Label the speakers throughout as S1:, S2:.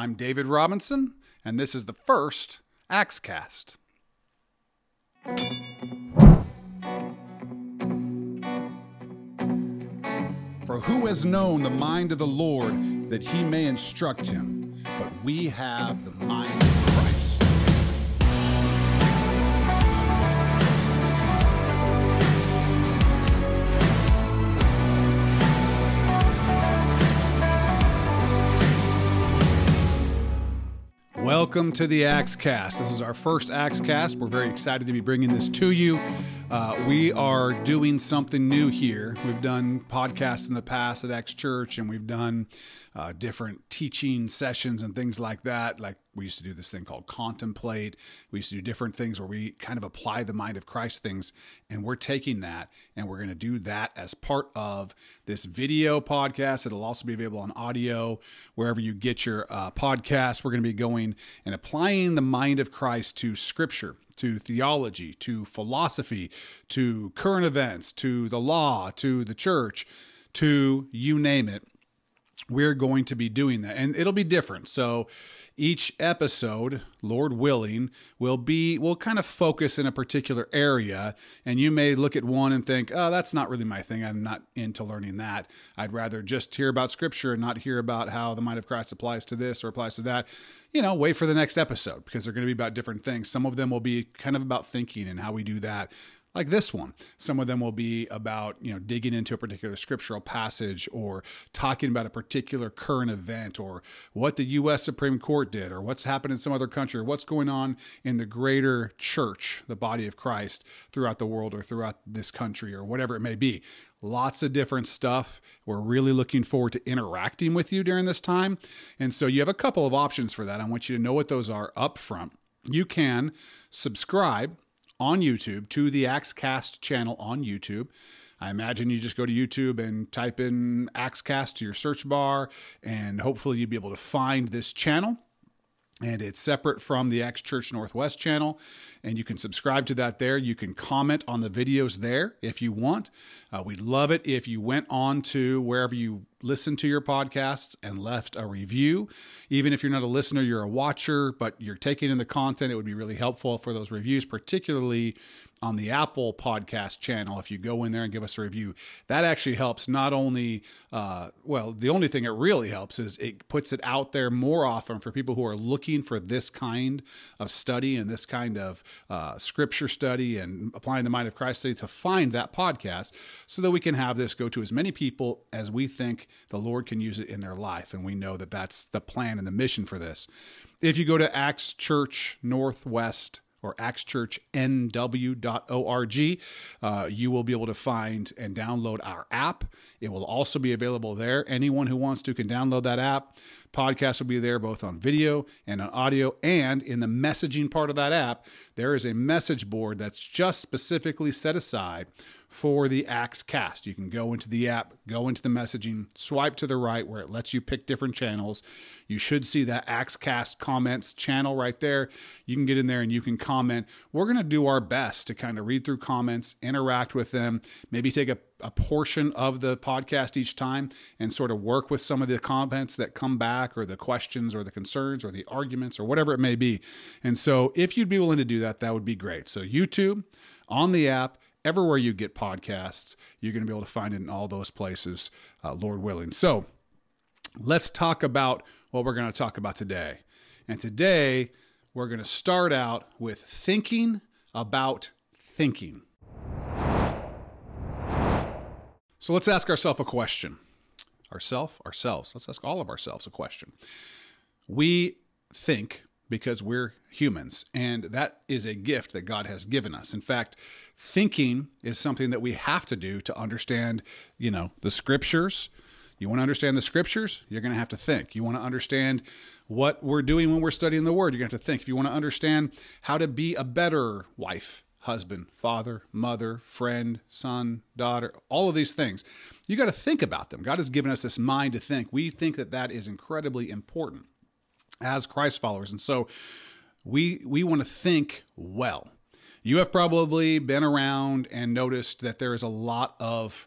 S1: I'm David Robinson, and this is the first Axecast. For who has known the mind of the Lord that he may instruct him? But we have the mind of Christ. Welcome to the Axecast. This is our first Axecast. We're very excited to be bringing this to you. Uh, we are doing something new here. We've done podcasts in the past at Acts Church, and we've done uh, different teaching sessions and things like that. Like we used to do this thing called Contemplate. We used to do different things where we kind of apply the mind of Christ things, and we're taking that and we're going to do that as part of this video podcast. It'll also be available on audio wherever you get your uh, podcast. We're going to be going and applying the mind of Christ to Scripture to theology, to philosophy, to current events, to the law, to the church, to you name it. We're going to be doing that, and it'll be different. So, each episode, Lord willing, will be will kind of focus in a particular area. And you may look at one and think, "Oh, that's not really my thing. I'm not into learning that. I'd rather just hear about Scripture and not hear about how the mind of Christ applies to this or applies to that." You know, wait for the next episode because they're going to be about different things. Some of them will be kind of about thinking and how we do that like this one. Some of them will be about, you know, digging into a particular scriptural passage or talking about a particular current event or what the US Supreme Court did or what's happened in some other country or what's going on in the greater church, the body of Christ throughout the world or throughout this country or whatever it may be. Lots of different stuff. We're really looking forward to interacting with you during this time. And so you have a couple of options for that. I want you to know what those are up front. You can subscribe on YouTube to the Axecast channel on YouTube. I imagine you just go to YouTube and type in Axecast to your search bar, and hopefully you'll be able to find this channel. And it's separate from the Acts Church Northwest channel. And you can subscribe to that there. You can comment on the videos there if you want. Uh, we'd love it if you went on to wherever you listen to your podcasts and left a review. Even if you're not a listener, you're a watcher, but you're taking in the content, it would be really helpful for those reviews, particularly on the Apple podcast channel. If you go in there and give us a review, that actually helps not only, uh, well, the only thing it really helps is it puts it out there more often for people who are looking for this kind of study and this kind of uh, scripture study and applying the mind of Christ study to find that podcast so that we can have this go to as many people as we think the Lord can use it in their life. And we know that that's the plan and the mission for this. If you go to Acts Church Northwest, or actschurchnw.org. Uh, you will be able to find and download our app. It will also be available there. Anyone who wants to can download that app. Podcast will be there both on video and on audio. And in the messaging part of that app, there is a message board that's just specifically set aside for the Axe Cast. You can go into the app, go into the messaging, swipe to the right where it lets you pick different channels. You should see that Axe Cast comments channel right there. You can get in there and you can comment. We're going to do our best to kind of read through comments, interact with them, maybe take a a portion of the podcast each time and sort of work with some of the comments that come back or the questions or the concerns or the arguments or whatever it may be. And so if you'd be willing to do that, that would be great. So YouTube, on the app, everywhere you get podcasts, you're going to be able to find it in all those places, uh, Lord willing. So let's talk about what we're going to talk about today. And today, we're going to start out with thinking about thinking. So let's ask ourselves a question. Ourself, ourselves. Let's ask all of ourselves a question. We think because we're humans, and that is a gift that God has given us. In fact, thinking is something that we have to do to understand, you know, the scriptures. You want to understand the scriptures? You're going to have to think. You want to understand what we're doing when we're studying the word? You're going to have to think. If you want to understand how to be a better wife, husband, father, mother, friend, son, daughter, all of these things. You got to think about them. God has given us this mind to think. We think that that is incredibly important as Christ followers. And so we we want to think well. You have probably been around and noticed that there is a lot of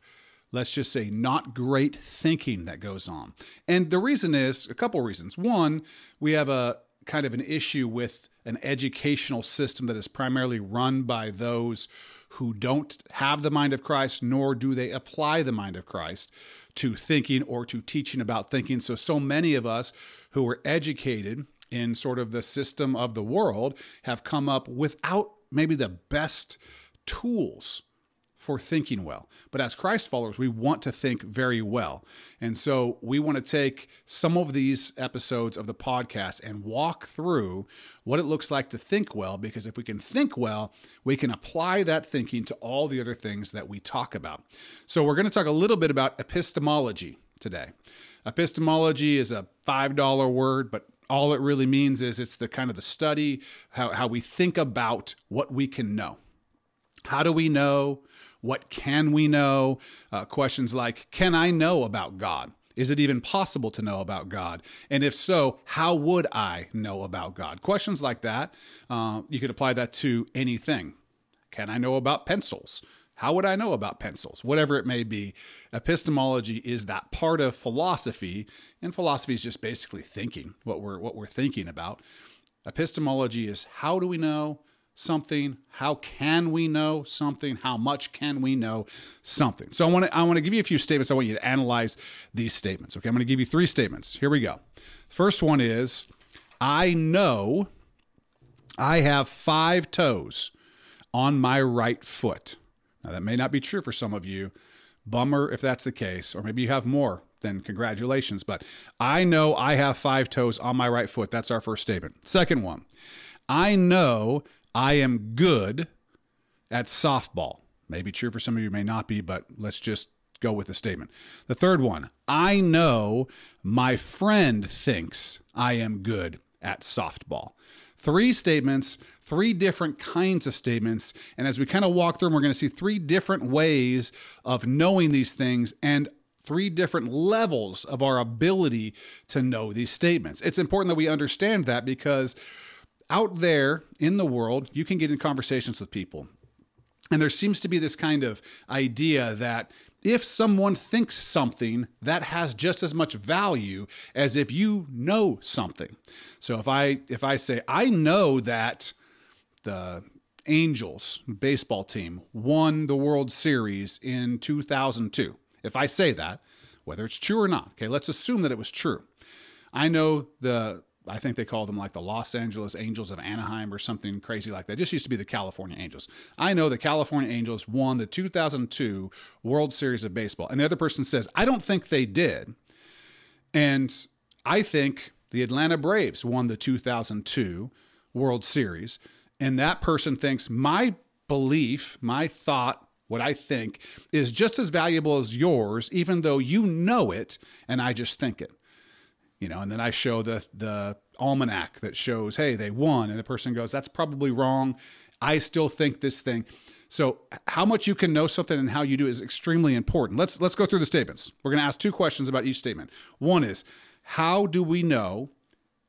S1: let's just say, not great thinking that goes on. And the reason is a couple reasons. One, we have a kind of an issue with an educational system that is primarily run by those who don't have the mind of Christ, nor do they apply the mind of Christ to thinking or to teaching about thinking. So, so many of us who were educated in sort of the system of the world have come up without maybe the best tools for thinking well. But as Christ followers, we want to think very well. And so we want to take some of these episodes of the podcast and walk through what it looks like to think well, because if we can think well, we can apply that thinking to all the other things that we talk about. So we're going to talk a little bit about epistemology today. Epistemology is a $5 word, but all it really means is it's the kind of the study, how, how we think about what we can know. How do we know? What can we know? Uh, questions like Can I know about God? Is it even possible to know about God? And if so, how would I know about God? Questions like that, uh, you could apply that to anything. Can I know about pencils? How would I know about pencils? Whatever it may be, epistemology is that part of philosophy, and philosophy is just basically thinking what we're what we're thinking about. Epistemology is how do we know? Something? How can we know something? How much can we know something? So I want to I want to give you a few statements. I want you to analyze these statements. Okay, I'm going to give you three statements. Here we go. First one is I know I have five toes on my right foot. Now that may not be true for some of you. Bummer if that's the case, or maybe you have more. Then congratulations. But I know I have five toes on my right foot. That's our first statement. Second one, I know I am good at softball. Maybe true for some of you, may not be, but let's just go with the statement. The third one I know my friend thinks I am good at softball. Three statements, three different kinds of statements. And as we kind of walk through them, we're going to see three different ways of knowing these things and three different levels of our ability to know these statements. It's important that we understand that because out there in the world, you can get in conversations with people. And there seems to be this kind of idea that if someone thinks something, that has just as much value as if you know something. So if I if I say I know that the Angels baseball team won the World Series in 2002. If I say that, whether it's true or not, okay, let's assume that it was true. I know the I think they call them like the Los Angeles Angels of Anaheim or something crazy like that. It just used to be the California Angels. I know the California Angels won the 2002 World Series of Baseball. And the other person says, I don't think they did. And I think the Atlanta Braves won the 2002 World Series. And that person thinks my belief, my thought, what I think is just as valuable as yours, even though you know it and I just think it you know, and then I show the the almanac that shows, hey, they won, and the person goes, that's probably wrong. I still think this thing. So, how much you can know something and how you do is extremely important. Let's let's go through the statements. We're going to ask two questions about each statement. One is, how do we know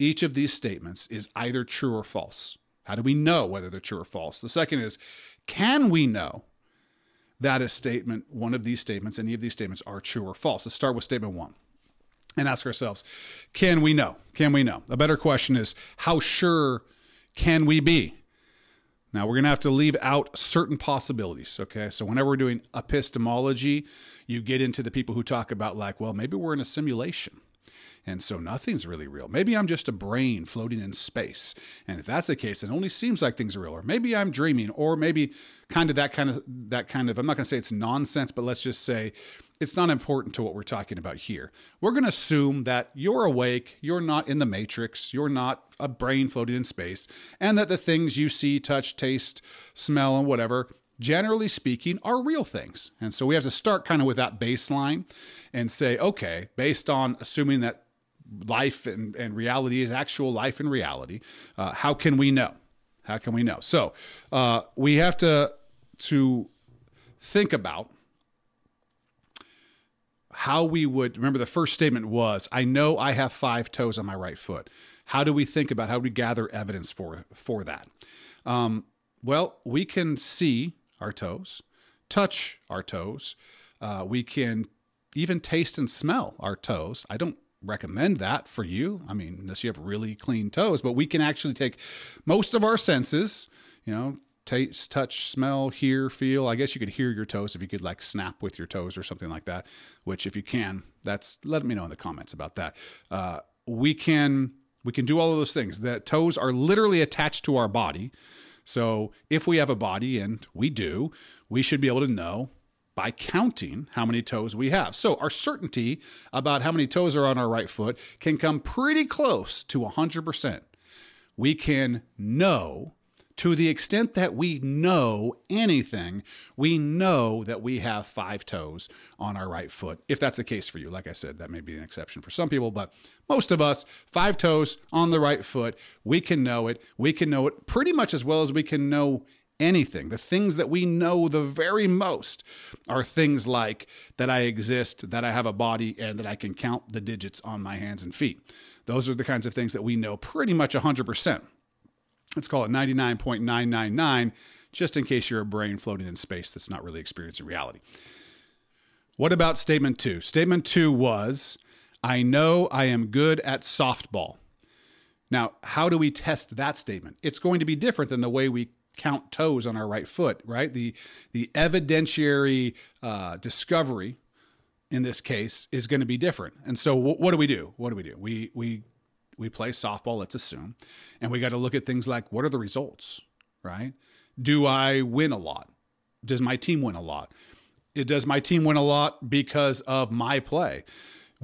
S1: each of these statements is either true or false? How do we know whether they're true or false? The second is, can we know that a statement, one of these statements, any of these statements are true or false? Let's start with statement one and ask ourselves can we know? Can we know? A better question is how sure can we be? Now, we're going to have to leave out certain possibilities. Okay. So, whenever we're doing epistemology, you get into the people who talk about, like, well, maybe we're in a simulation. And so nothing's really real. Maybe I'm just a brain floating in space. And if that's the case, it only seems like things are real. Or maybe I'm dreaming, or maybe kind of that kind of that kind of I'm not gonna say it's nonsense, but let's just say it's not important to what we're talking about here. We're going to assume that you're awake, you're not in the matrix, you're not a brain floating in space, and that the things you see, touch, taste, smell, and whatever, generally speaking, are real things. And so we have to start kind of with that baseline and say, okay, based on assuming that life and, and reality is actual life and reality. Uh, how can we know? How can we know? So uh, we have to to think about how we would remember the first statement was i know i have five toes on my right foot how do we think about how do we gather evidence for for that um, well we can see our toes touch our toes Uh, we can even taste and smell our toes. I don't recommend that for you. I mean, unless you have really clean toes, but we can actually take most of our senses, you know, taste, touch, smell, hear, feel. I guess you could hear your toes if you could like snap with your toes or something like that, which if you can, that's let me know in the comments about that. Uh, we can we can do all of those things. The toes are literally attached to our body. So if we have a body and we do, we should be able to know by counting how many toes we have. So our certainty about how many toes are on our right foot can come pretty close to 100%. We can know to the extent that we know anything, we know that we have five toes on our right foot. If that's the case for you, like I said, that may be an exception for some people, but most of us, five toes on the right foot, we can know it. We can know it pretty much as well as we can know anything. The things that we know the very most are things like that I exist, that I have a body, and that I can count the digits on my hands and feet. Those are the kinds of things that we know pretty much 100%. Let's call it 99.999, just in case you're a brain floating in space that's not really experiencing reality. What about statement two? Statement two was I know I am good at softball. Now, how do we test that statement? It's going to be different than the way we count toes on our right foot, right? The the evidentiary uh, discovery in this case is going to be different. And so, what do we do? What do we do? We we we play softball. Let's assume, and we got to look at things like what are the results, right? Do I win a lot? Does my team win a lot? It does my team win a lot because of my play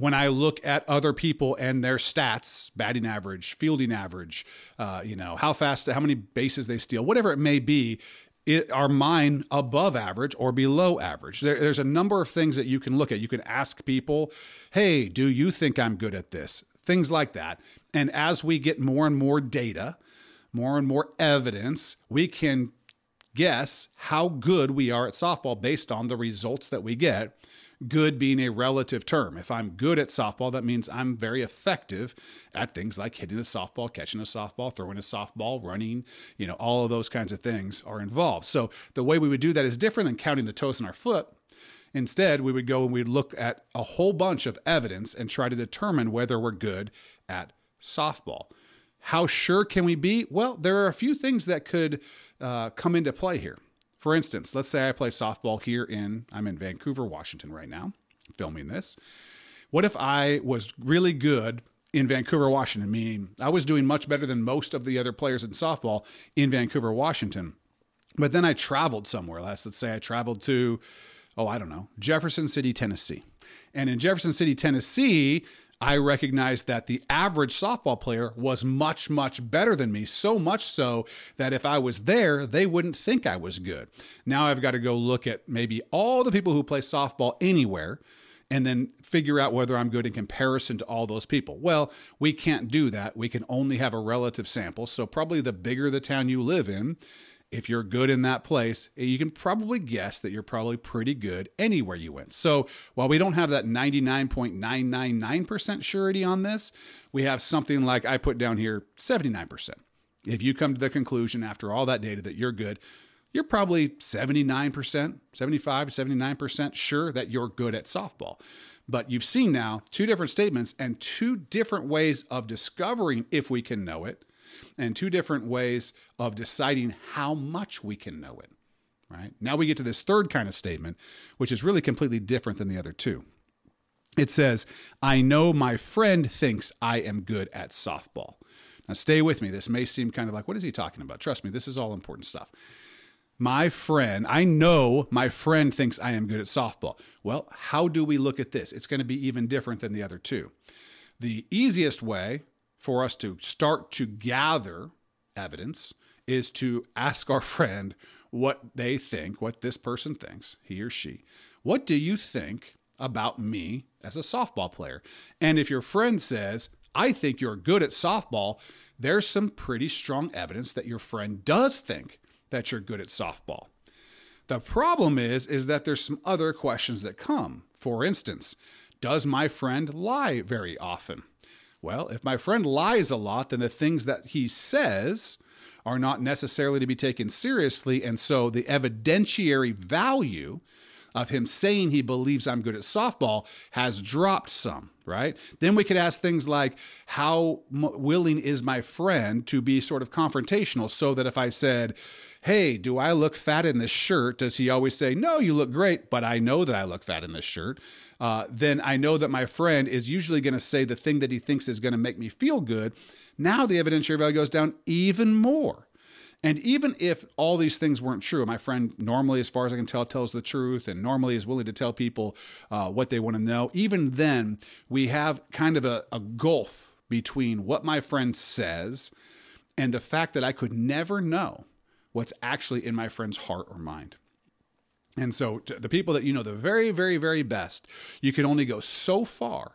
S1: when I look at other people and their stats, batting average, fielding average, uh, you know, how fast, how many bases they steal, whatever it may be, it, are mine above average or below average? There, there's a number of things that you can look at. You can ask people, hey, do you think I'm good at this? Things like that. And as we get more and more data, more and more evidence, we can guess how good we are at softball based on the results that we get good being a relative term. If I'm good at softball, that means I'm very effective at things like hitting a softball, catching a softball, throwing a softball, running, you know, all of those kinds of things are involved. So the way we would do that is different than counting the toes in our foot. Instead, we would go and we'd look at a whole bunch of evidence and try to determine whether we're good at softball. How sure can we be? Well, there are a few things that could uh, come into play here. For instance, let's say I play softball here in, I'm in Vancouver, Washington right now, filming this. What if I was really good in Vancouver, Washington, meaning I was doing much better than most of the other players in softball in Vancouver, Washington. But then I traveled somewhere. Let's, let's say I traveled to, oh, I don't know, Jefferson City, Tennessee. And in Jefferson City, Tennessee, I recognized that the average softball player was much, much better than me. So much so that if I was there, they wouldn't think I was good. Now I've got to go look at maybe all the people who play softball anywhere and then figure out whether I'm good in comparison to all those people. Well, we can't do that. We can only have a relative sample. So, probably the bigger the town you live in, if you're good in that place, eh, you can probably guess that you're probably pretty good anywhere you went. So while we don't have that 99.999% surety on this, we have something like I put down here 79%. If you come to the conclusion after all that data that you're good, you're probably 79%, 75 79% sure that you're good at softball. But you've seen now two different statements and two different ways of discovering if we can know it and two different ways of deciding how much we can know it. Right? Now we get to this third kind of statement, which is really completely different than the other two. It says, I know my friend thinks I am good at softball. Now, stay with me. This may seem kind of like, what is he talking about? Trust me, this is all important stuff. My friend, I know my friend thinks I am good at softball. Well, how do we look at this? It's going to be even different than the other two. The easiest way for us to start to gather evidence is to ask our friend what they think, what this person thinks, he or she. What do you think about me as a softball player? And if your friend says, I think you're good at softball, there's some pretty strong evidence that your friend does think that you're good at softball. The problem is is that there's some other questions that come. For instance, does my friend lie very often? Well, if my friend lies a lot, then the things that he says are not necessarily to be taken seriously. And so the evidentiary value of him saying he believes I'm good at softball has dropped some, right? Then we could ask things like, how willing is my friend to be sort of confrontational so that if I said, hey, do I look fat in this shirt? Does he always say, no, you look great, but I know that I look fat in this shirt? Uh, then I know that my friend is usually going to say the thing that he thinks is going to make me feel good. Now the evidentiary value goes down even more. And even if all these things weren't true, my friend normally, as far as I can tell, tells the truth and normally is willing to tell people uh, what they want to know, even then, we have kind of a, a gulf between what my friend says and the fact that I could never know what's actually in my friend's heart or mind. And so, the people that you know the very, very, very best, you can only go so far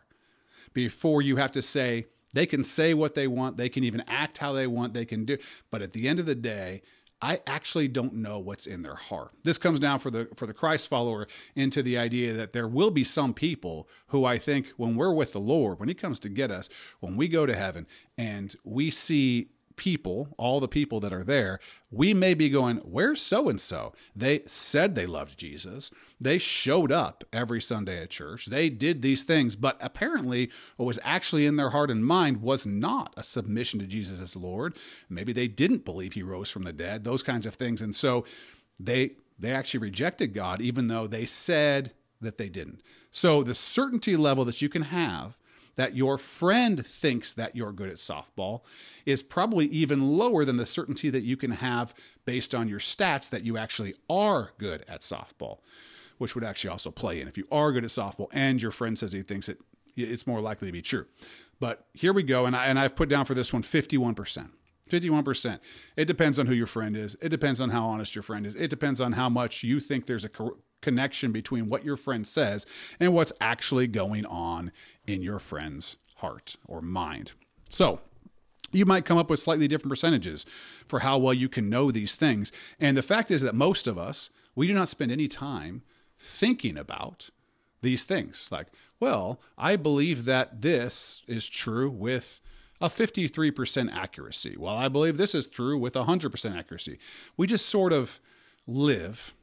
S1: before you have to say, they can say what they want, they can even act how they want, they can do. But at the end of the day, I actually don't know what's in their heart. This comes down for the for the Christ follower into the idea that there will be some people who I think when we're with the Lord, when he comes to get us, when we go to heaven and we see people, all the people that are there, we may be going, Where's so and so? They said they loved Jesus. They showed up every Sunday at church. They did these things, but apparently what was actually in their heart and mind was not a submission to Jesus as Lord. Maybe they didn't believe he rose from the dead, those kinds of things. And so they they actually rejected God, even though they said that they didn't. So the certainty level that you can have that your friend thinks that you're good at softball is probably even lower than the certainty that you can have based on your stats that you actually are good at softball, which would actually also play in. If you are good at softball and your friend says he thinks it, it's more likely to be true. But here we go, and, I, and I've put down for this one 51%. 51%. It depends on who your friend is. It depends on how honest your friend is. It depends on how much you think there's a co- connection between what your friend says and what's actually going on in your friend's heart or mind. So, you might come up with slightly different percentages for how well you can know these things. And the fact is that most of us, we do not spend any time thinking about these things. Like, well, I believe that this is true with a 53% accuracy. Well, I believe this is true with 100% accuracy. We just sort of live,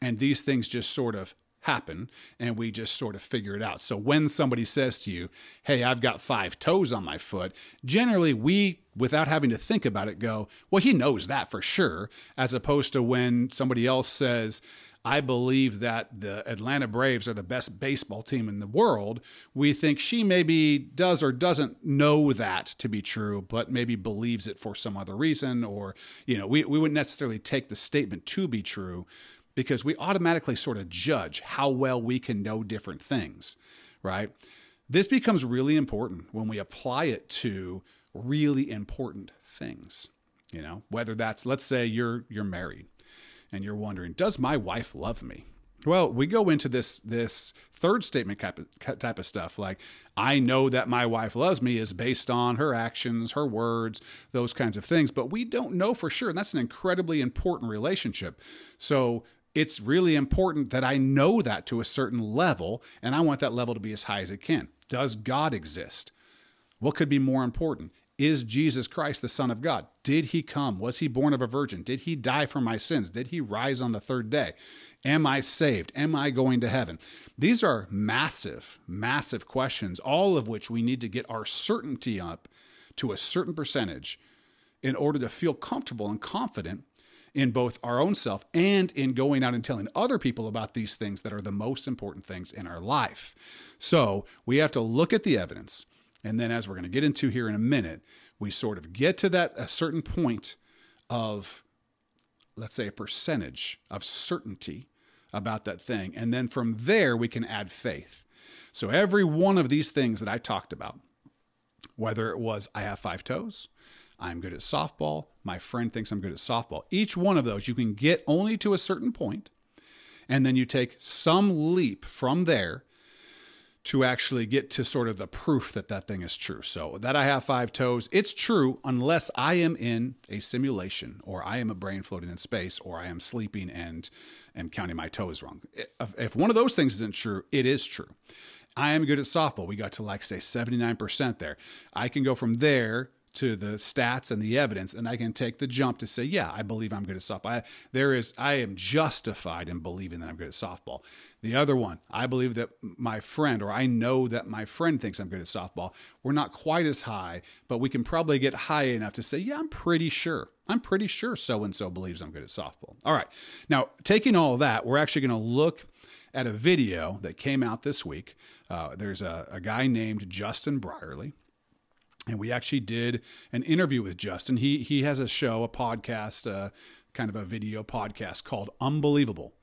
S1: and these things just sort of happen, and we just sort of figure it out. So when somebody says to you, Hey, I've got five toes on my foot, generally we, without having to think about it, go, Well, he knows that for sure, as opposed to when somebody else says, I believe that the Atlanta Braves are the best baseball team in the world. We think she maybe does or doesn't know that to be true, but maybe believes it for some other reason. Or, you know, we, we wouldn't necessarily take the statement to be true because we automatically sort of judge how well we can know different things, right? This becomes really important when we apply it to really important things. You know, whether that's let's say you're you're married and you're wondering, does my wife love me? Well, we go into this this third statement type of, type of stuff like I know that my wife loves me is based on her actions, her words, those kinds of things, but we don't know for sure, and that's an incredibly important relationship. So it's really important that I know that to a certain level, and I want that level to be as high as it can. Does God exist? What could be more important? Is Jesus Christ the Son of God? Did he come? Was he born of a virgin? Did he die for my sins? Did he rise on the third day? Am I saved? Am I going to heaven? These are massive, massive questions, all of which we need to get our certainty up to a certain percentage in order to feel comfortable and confident in both our own self and in going out and telling other people about these things that are the most important things in our life. So we have to look at the evidence. And then, as we're going to get into here in a minute, we sort of get to that a certain point of, let's say, a percentage of certainty about that thing. And then from there, we can add faith. So, every one of these things that I talked about, whether it was I have five toes, I'm good at softball, my friend thinks I'm good at softball, each one of those you can get only to a certain point, and then you take some leap from there to actually get to sort of the proof that that thing is true. So that I have five toes, it's true unless I am in a simulation or I am a brain floating in space or I am sleeping and am counting my toes wrong. If one of those things isn't true, it is true. I am good at softball. We got to like say 79% there. I can go from there to the stats and the evidence, and I can take the jump to say, yeah, I believe I'm good at softball. I, there is, I am justified in believing that I'm good at softball. The other one, I believe that my friend, or I know that my friend thinks I'm good at softball. We're not quite as high, but we can probably get high enough to say, yeah, I'm pretty sure. I'm pretty sure so and so believes I'm good at softball. All right. Now, taking all that, we're actually going to look at a video that came out this week. Uh, there's a, a guy named Justin Brierley and we actually did an interview with Justin. He he has a show, a podcast, uh, kind of a video podcast called Unbelievable,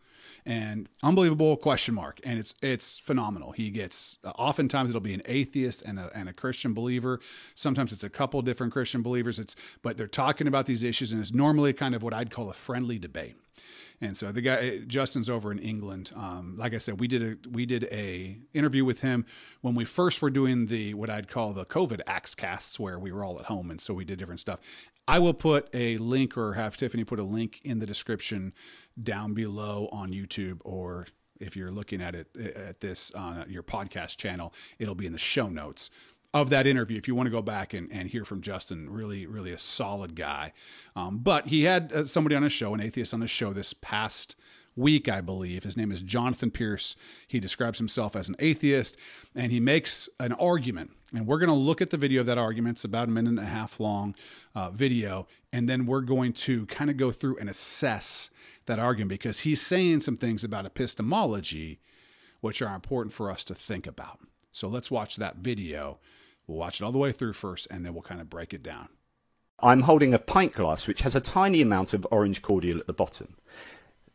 S1: and unbelievable question mark, and it's it's phenomenal. He gets uh, oftentimes it'll be an atheist and a and a Christian believer. Sometimes it's a couple different Christian believers. It's but they're talking about these issues, and it's normally kind of what I'd call a friendly debate. And so the guy eh, Justin's over in England. Um, like I said, we did a we did a interview with him when we first were doing the what I'd call the COVID axe casts, where we were all at home, and so we did different stuff. I will put a link or have Tiffany put a link in the description down below on YouTube or if you're looking at it eh, at this on uh, your podcast channel, it'll be in the show notes of that interview if you want to go back and, and hear from Justin. Really, really a solid guy. Um, but he had uh, somebody on his show, an atheist on his show this past week, I believe. His name is Jonathan Pearce. He describes himself as an atheist and he makes an argument. And we're going to look at the video of that argument. It's about a minute and a half long uh, video. And then we're going to kind of go through and assess that argument because he's saying some things about epistemology which are important for us to think about. So let's watch that video We'll watch it all the way through first, and then we'll kind of break it down.
S2: I'm holding a pint glass which has a tiny amount of orange cordial at the bottom.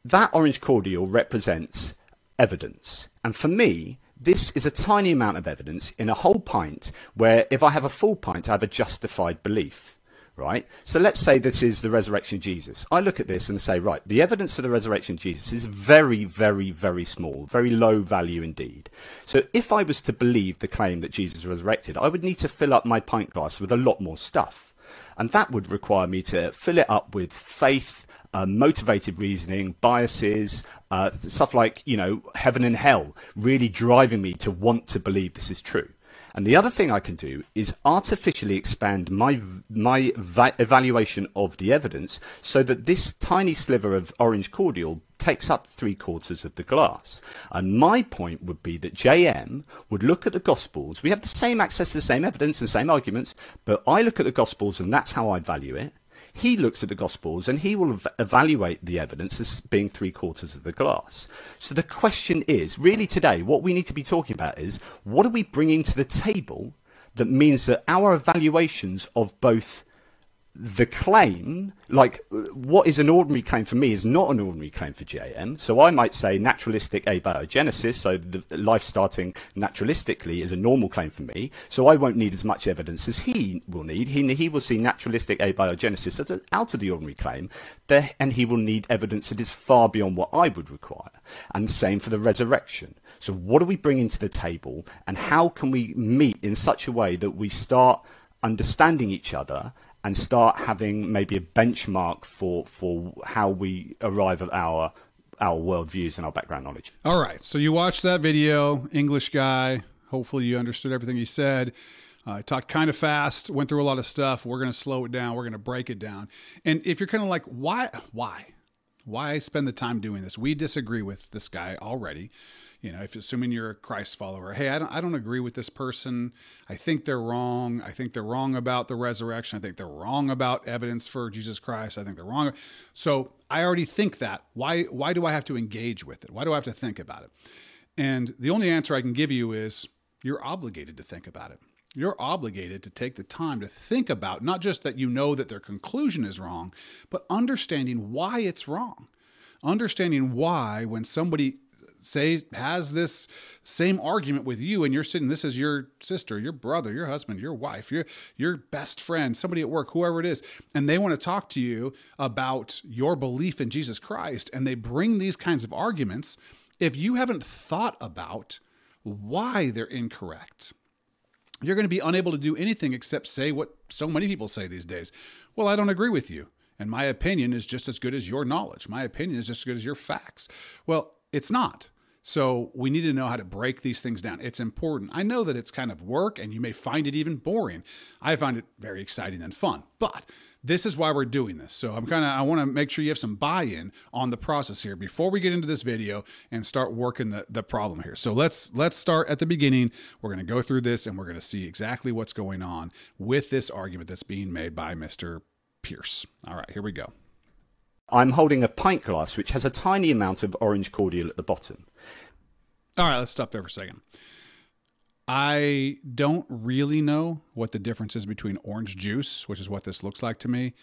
S2: That orange cordial represents evidence. And for me, this is a tiny amount of evidence in a whole pint where if I have a full pint, I have a justified belief right? So let's say this is the resurrection of Jesus. I look at this and say, right, the evidence for the resurrection of Jesus is very, very, very small, very low value indeed. So if I was to believe the claim that Jesus resurrected, I would need to fill up my pint glass with a lot more stuff. And that would require me to fill it up with faith, uh, motivated reasoning, biases, uh, stuff like, you know, heaven and hell, really driving me to want to believe this is true. And the other thing I can do is artificially expand my my va- evaluation of the evidence so that this tiny sliver of orange cordial takes up three quarters of the glass. And my point would be that JM would look at the Gospels. We have the same access to the same evidence and same arguments, but I look at the Gospels and that's how I value it. He looks at the Gospels and he will ev- evaluate the evidence as being three quarters of the glass. So the question is really today, what we need to be talking about is what are we bringing to the table that means that our evaluations of both the claim, like what is an ordinary claim for me, is not an ordinary claim for JM. So I might say naturalistic abiogenesis, so the life starting naturalistically is a normal claim for me. So I won't need as much evidence as he will need. He, he will see naturalistic abiogenesis as an out of the ordinary claim, and he will need evidence that is far beyond what I would require. And same for the resurrection. So what are we bringing to the table, and how can we meet in such a way that we start understanding each other and start having maybe a benchmark for for how we arrive at our our worldviews and our background knowledge.
S1: All right. So you watched that video, English guy. Hopefully you understood everything he said. Uh, I talked kind of fast, went through a lot of stuff. We're going to slow it down. We're going to break it down. And if you're kind of like, why, why, why spend the time doing this? We disagree with this guy already you know, if assuming you're a Christ follower, hey, I don't, I don't agree with this person. I think they're wrong. I think they're wrong about the resurrection. I think they're wrong about evidence for Jesus Christ. I think they're wrong. So I already think that. Why, why do I have to engage with it? Why do I have to think about it? And the only answer I can give you is you're obligated to think about it. You're obligated to take the time to think about not just that you know that their conclusion is wrong, but understanding why it's wrong understanding why when somebody say has this same argument with you and you're sitting this is your sister your brother your husband your wife your your best friend somebody at work whoever it is and they want to talk to you about your belief in Jesus Christ and they bring these kinds of arguments if you haven't thought about why they're incorrect you're going to be unable to do anything except say what so many people say these days. Well i don't agree with you and my opinion is just as good as your knowledge. My opinion is just as good as your facts. Well it's not So we need to know how to break these things down. It's important. I know that it's kind of work and you may find it even boring. I find it very exciting and fun, but this is why we're doing this. So I'm kind of I want to make sure you have some buy-in on the process here before we get into this video and start working the, the problem here. So let's let's start at the beginning. We're going to go through this and we're going to see exactly what's going on with this argument that's being made by Mr. Pearce. All right, here we go.
S2: I'm holding a pint glass which has a tiny amount of orange cordial at the bottom.
S1: All right, let's stop there for a second. I don't really know what the difference is between orange juice, which is what this looks like to me,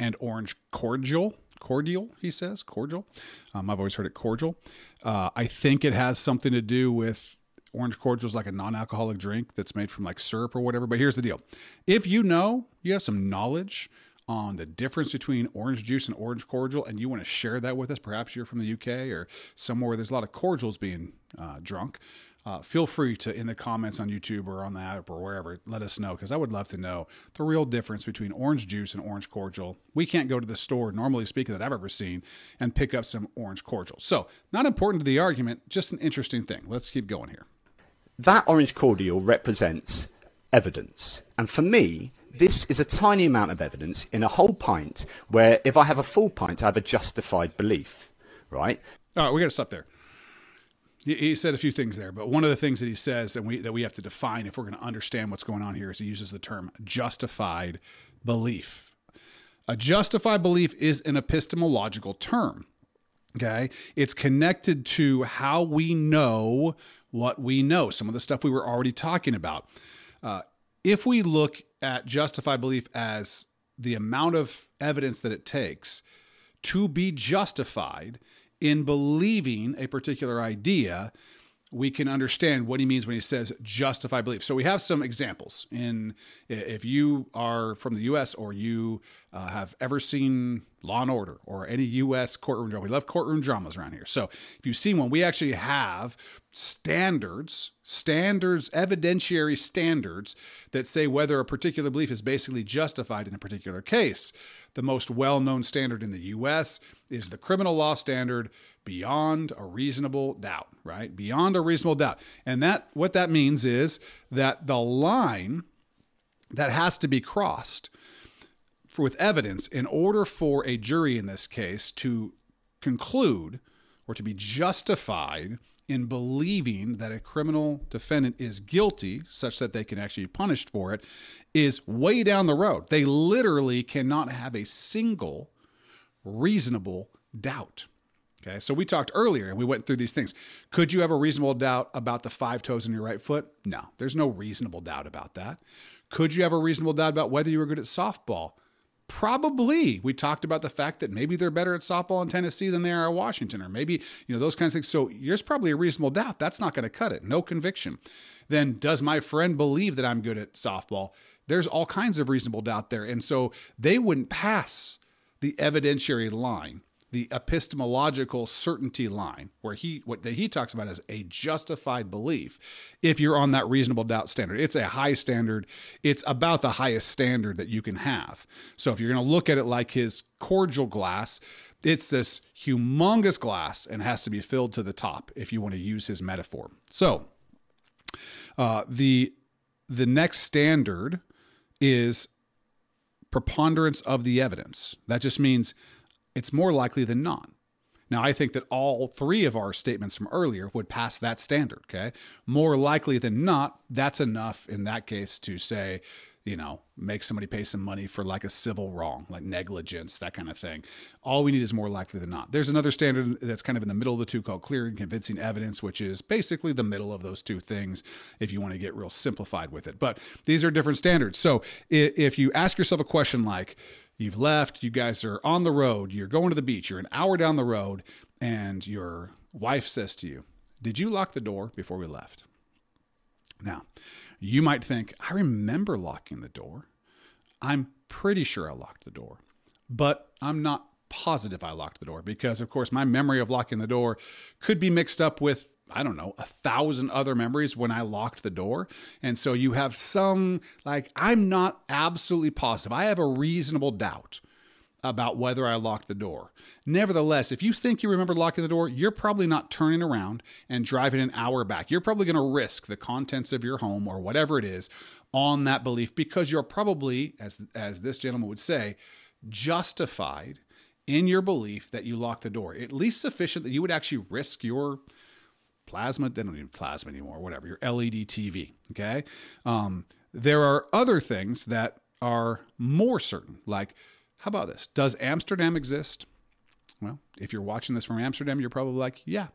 S1: and orange cordial. Cordial, he says, cordial. Um, I've always heard it cordial. Uh, I think it has something to do with orange cordial is like a non-alcoholic drink that's made from like syrup or whatever. But here's the deal: if you know, you have some knowledge on the difference between orange juice and orange cordial, and you want to share that with us, perhaps you're from the UK or somewhere where there's a lot of cordials being uh, drunk, uh, feel free to in the comments on YouTube or on the app or wherever let us know because I would love to know the real difference between orange juice and orange cordial. We can't go to the store, normally speaking, that I've ever seen and pick up some orange cordial. So, not important to the argument, just an interesting thing. Let's keep going here.
S2: That orange cordial represents evidence. And for me, this is a tiny amount of evidence in a whole pint where if I have a full pint, I have a justified belief, right?
S1: All right, we got to stop there. He said a few things there, but one of the things that he says that we that we have to define if we're going to understand what's going on here is he uses the term justified belief. A justified belief is an epistemological term. Okay, it's connected to how we know what we know. Some of the stuff we were already talking about. Uh, if we look at justified belief as the amount of evidence that it takes to be justified in believing a particular idea, we can understand what he means when he says justify belief. So we have some examples. In if you are from the U.S. or you uh, have ever seen Law and Order or any U.S. courtroom drama, we love courtroom dramas around here. So if you've seen one, we actually have standards, standards, evidentiary standards that say whether a particular belief is basically justified in a particular case. The most well known standard in the US is the criminal law standard beyond a reasonable doubt, right? Beyond a reasonable doubt. And that what that means is that the line that has to be crossed for, with evidence in order for a jury in this case to conclude or to be justified in believing that a criminal defendant is guilty, such that they can actually be punished for it, is way down the road. They literally cannot have a single reasonable doubt. Okay, so we talked earlier and we went through these things. Could you have a reasonable doubt about the five toes in your right foot? No, there's no reasonable doubt about that. Could you have a reasonable doubt about whether you were good at softball? Probably. We talked about the fact that maybe they're better at softball in Tennessee than they are at Washington, or maybe, you know, those kinds of things. So there's probably a reasonable doubt. That's not going to cut it. No conviction. Then does my friend believe that I'm good at softball? There's all kinds of reasonable doubt there. And so they wouldn't pass the evidentiary line the epistemological certainty line, where he what he talks about is a justified belief. If you're on that reasonable doubt standard, it's a high standard. It's about the highest standard that you can have. So if you're going to look at it like his cordial glass, it's this humongous glass and has to be filled to the top. If you want to use his metaphor, so uh, the the next standard is preponderance of the evidence. That just means it's more likely than not. Now, I think that all three of our statements from earlier would pass that standard, okay? More likely than not, that's enough in that case to say, you know, make somebody pay some money for like a civil wrong, like negligence, that kind of thing. All we need is more likely than not. There's another standard that's kind of in the middle of the two called clear and convincing evidence, which is basically the middle of those two things if you want to get real simplified with it. But these are different standards. So if you ask yourself a question like, You've left, you guys are on the road, you're going to the beach, you're an hour down the road, and your wife says to you, Did you lock the door before we left? Now, you might think, I remember locking the door. I'm pretty sure I locked the door, but I'm not positive I locked the door because, of course, my memory of locking the door could be mixed up with I don't know, a thousand other memories when I locked the door. And so you have some, like, I'm not absolutely positive. I have a reasonable doubt about whether I locked the door. Nevertheless, if you think you remember locking the door, you're probably not turning around and driving an hour back. You're probably going to risk the contents of your home or whatever it is on that belief because you're probably, as, as this gentleman would say, justified in your belief that you locked the door, at least sufficient that you would actually risk your plasma, they don't need plasma anymore, whatever, your LED TV. Okay. Um, there are other things that are more certain, like how about this? Does Amsterdam exist? Well, if you're watching this from Amsterdam, you're probably like, yeah,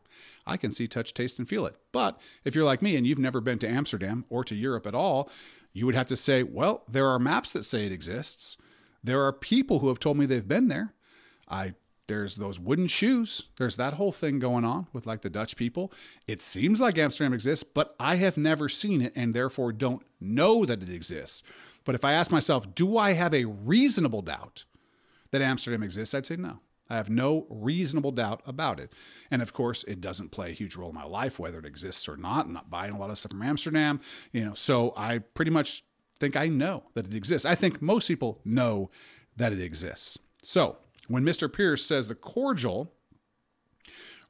S1: I can see, touch, taste, and feel it. But if you're like me and you've never been to Amsterdam or to Europe at all, you would have to say, well, there are maps that say it exists. There are people who have told me they've been there. I there's those wooden shoes. There's that whole thing going on with like the Dutch people. It seems like Amsterdam exists, but I have never seen it and therefore don't know that it exists. But if I ask myself, do I have a reasonable doubt that Amsterdam exists, I'd say no. I have no reasonable doubt about it. And of course, it doesn't play a huge role in my life whether it exists or not. I'm not buying a lot of stuff from Amsterdam, you know. So I pretty much think I know that it exists. I think most people know that it exists. So when Mr. Pearce says the cordial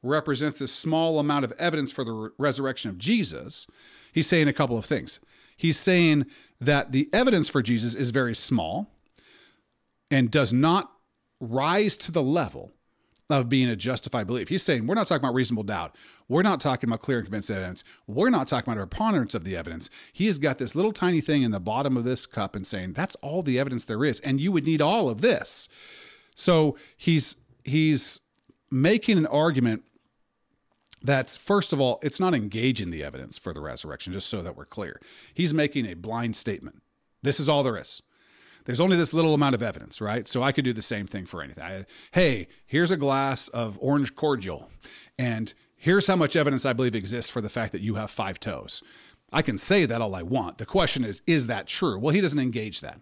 S1: represents a small amount of evidence for the resurrection of Jesus, he's saying a couple of things. He's saying that the evidence for Jesus is very small and does not rise to the level of being a justified belief. He's saying we're not talking about reasonable doubt. We're not talking about clear and convincing evidence. We're not talking about a preponderance of the evidence. He has got this little tiny thing in the bottom of this cup and saying that's all the evidence there is, and you would need all of this. So he's he's making an argument that's first of all, it's not engaging the evidence for the resurrection, just so that we're clear. He's making a blind statement. This is all there is there's only this little amount of evidence, right? So I could do the same thing for anything. I, hey, here's a glass of orange cordial, and here's how much evidence I believe exists for the fact that you have five toes. I can say that all I want. The question is, is that true? Well, he doesn't engage that.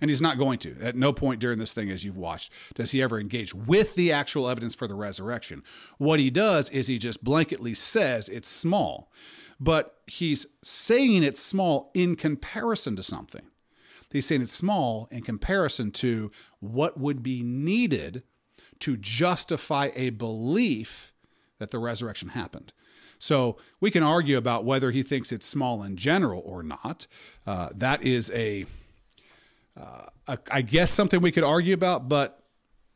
S1: And he's not going to. At no point during this thing, as you've watched, does he ever engage with the actual evidence for the resurrection. What he does is he just blanketly says it's small, but he's saying it's small in comparison to something. He's saying it's small in comparison to what would be needed to justify a belief that the resurrection happened. So we can argue about whether he thinks it's small in general or not. Uh, that is a, uh, a, I guess, something we could argue about. But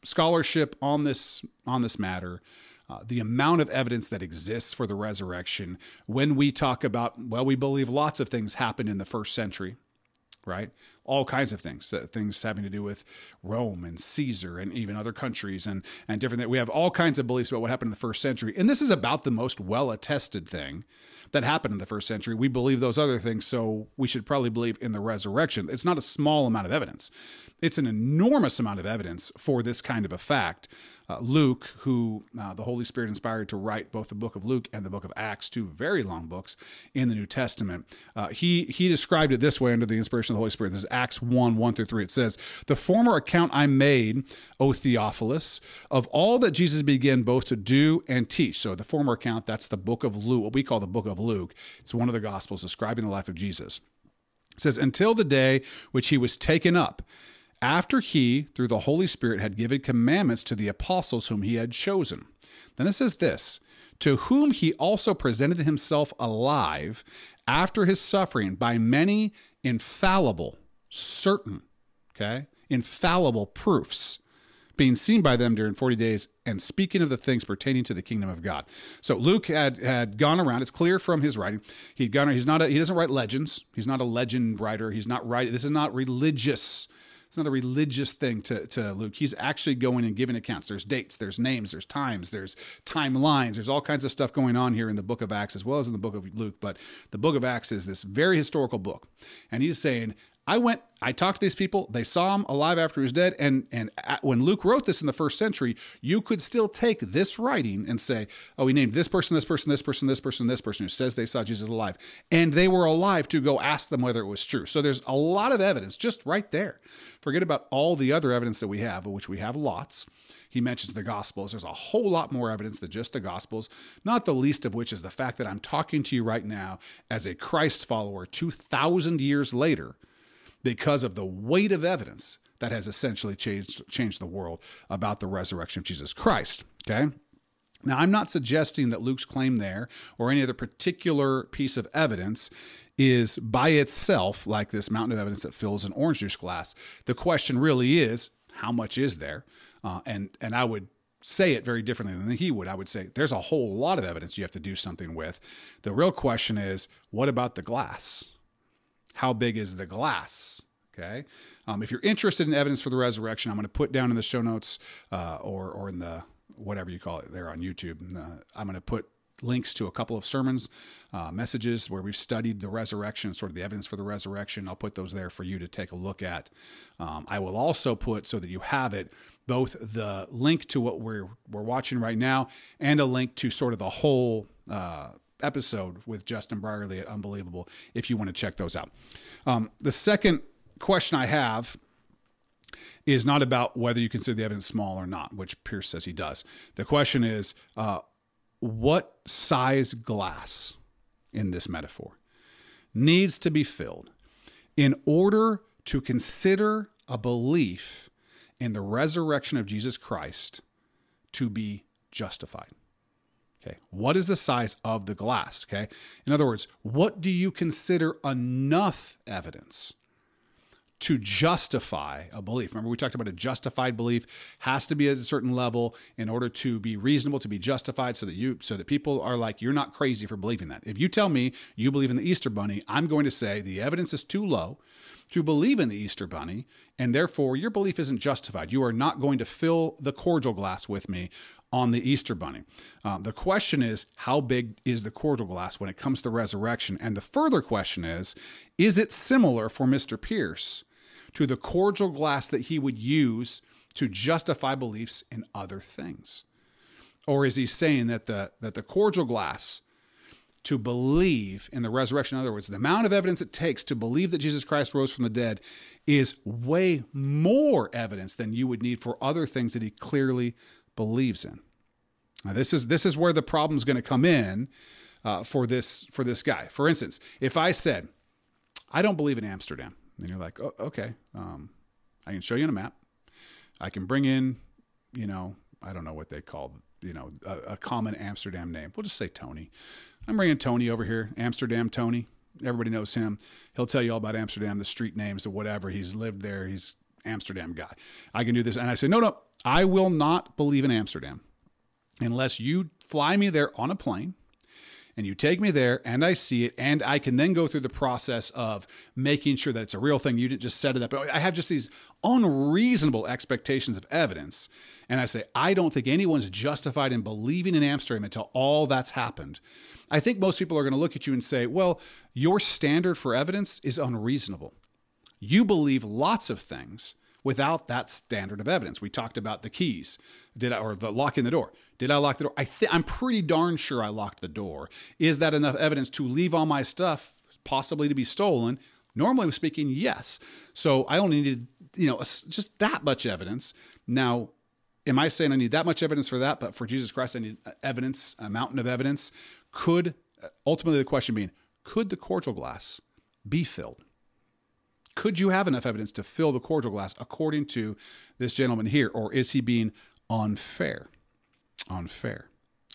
S1: scholarship on this on this matter, uh, the amount of evidence that exists for the resurrection, when we talk about, well, we believe lots of things happened in the first century right? All kinds of things, uh, things having to do with Rome and Caesar and even other countries and and different. We have all kinds of beliefs about what happened in the first century, and this is about the most well attested thing that happened in the first century. We believe those other things, so we should probably believe in the resurrection. It's not a small amount of evidence; it's an enormous amount of evidence for this kind of a fact. Uh, Luke, who uh, the Holy Spirit inspired to write both the book of Luke and the book of Acts, two very long books in the New Testament, uh, he he described it this way under the inspiration of the Holy Spirit. This is Acts 1 1 through 3. It says, The former account I made, O Theophilus, of all that Jesus began both to do and teach. So the former account, that's the book of Luke, what we call the book of Luke. It's one of the Gospels describing the life of Jesus. It says, Until the day which he was taken up after he, through the Holy Spirit, had given commandments to the apostles whom he had chosen. Then it says this To whom he also presented himself alive after his suffering by many infallible, certain, okay, infallible proofs being seen by them during 40 days and speaking of the things pertaining to the kingdom of God. So Luke had had gone around. It's clear from his writing. He'd gone. He's not. A, he doesn't write legends. He's not a legend writer. He's not writing. This is not religious it's not a religious thing to, to Luke. He's actually going and giving accounts. There's dates, there's names, there's times, there's timelines, there's all kinds of stuff going on here in the book of Acts as well as in the book of Luke. But the book of Acts is this very historical book. And he's saying, I went, I talked to these people. They saw him alive after he was dead. And and when Luke wrote this in the first century, you could still take this writing and say, oh, he named this person, this person, this person, this person, this person who says they saw Jesus alive, and they were alive to go ask them whether it was true. So there's a lot of evidence just right there. Forget about all the other evidence that we have, of which we have lots. He mentions the Gospels. There's a whole lot more evidence than just the Gospels, not the least of which is the fact that I'm talking to you right now as a Christ follower 2,000 years later because of the weight of evidence that has essentially changed changed the world about the resurrection of Jesus Christ. Okay. Now, I'm not suggesting that Luke's claim there or any other particular piece of evidence is by itself like this mountain of evidence that fills an orange juice glass. The question really is, how much is there? Uh, and and I would say it very differently than he would. I would say there's a whole lot of evidence you have to do something with. The real question is, what about the glass? How big is the glass? Okay. Um, if you're interested in evidence for the resurrection, I'm going to put down in the show notes uh, or or in the whatever you call it there on YouTube. Uh, I'm going to put links to a couple of sermons, uh, messages where we've studied the resurrection, sort of the evidence for the resurrection. I'll put those there for you to take a look at. Um, I will also put so that you have it both the link to what we're we're watching right now and a link to sort of the whole. Episode with Justin Brierley at Unbelievable if you want to check those out. Um, the second question I have is not about whether you consider the evidence small or not, which Pearce says he does. The question is, uh, what size glass in this metaphor needs to be filled in order to consider a belief in the resurrection of Jesus Christ to be justified? Okay. What is the size of the glass? Okay. In other words, what do you consider enough evidence to justify a belief. Remember, we talked about a justified belief has to be at a certain level in order to be reasonable, to be justified, so that you, so that people are like, you're not crazy for believing that. If you tell me you believe in the Easter Bunny, I'm going to say the evidence is too low to believe in the Easter Bunny, and therefore your belief isn't justified. You are not going to fill the cordial glass with me on the Easter Bunny. Um, the question is, how big is the cordial glass when it comes to resurrection? And the further question is, is it similar for Mr. Pearce to the cordial glass that he would use to justify beliefs in other things? Or is he saying that the, that the cordial glass to believe in the resurrection, in other words, the amount of evidence it takes to believe that Jesus Christ rose from the dead is way more evidence than you would need for other things that he clearly believes in? Now, this is this is where the problem is going to come in uh, for this for this guy. For instance, if I said, "I don't believe in Amsterdam," And you're like, oh, okay, um, I can show you on a map. I can bring in, you know, I don't know what they call, you know, a, a common Amsterdam name. We'll just say Tony. I'm bringing Tony over here, Amsterdam Tony. Everybody knows him. He'll tell you all about Amsterdam, the street names or whatever. He's lived there. He's Amsterdam guy. I can do this. And I say, no, no, I will not believe in Amsterdam unless you fly me there on a plane and you take me there and I see it and I can then go through the process of making sure that it's a real thing. You didn't just set it up. I have just these unreasonable expectations of evidence. And I say, I don't think anyone's justified in believing in Amsterdam until all that's happened. I think most people are going to look at you and say, well, your standard for evidence is unreasonable. You believe lots of things without that standard of evidence. We talked about the keys, did I, or the lock in the door. Did I lock the door? I th- I'm pretty darn sure I locked the door. Is that enough evidence to leave all my stuff possibly to be stolen? Normally speaking, yes. So I only needed, you know, just that much evidence. Now, am I saying I need that much evidence for that? But for Jesus Christ, I need uh, evidence, a mountain of evidence. Could uh, ultimately the question being, could the cordial glass be filled? Could you have enough evidence to fill the cordial glass according to this gentleman here, or is he being unfair? Unfair.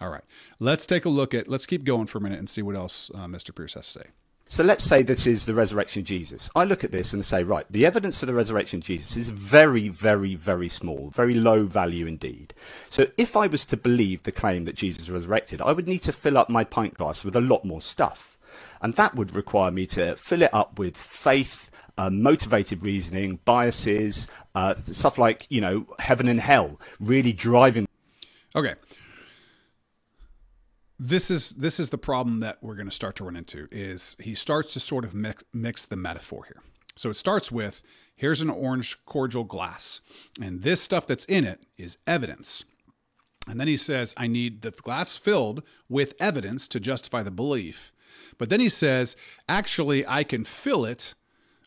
S1: All right, let's take a look at, let's keep going for a minute and see what else uh, Mr. Pearce has to say.
S2: So let's say this is the resurrection of Jesus. I look at this and say, right, the evidence for the resurrection of Jesus is very, very, very small, very low value indeed. So if I was to believe the claim that Jesus resurrected, I would need to fill up my pint glass with a lot more stuff. And that would require me to fill it up with faith, uh, motivated reasoning, biases, uh, stuff like, you know, heaven and hell, really driving.
S1: Okay. This is this is the problem that we're going to start to run into is he starts to sort of mix, mix the metaphor here. So it starts with here's an orange cordial glass and this stuff that's in it is evidence. And then he says i need the glass filled with evidence to justify the belief. But then he says actually i can fill it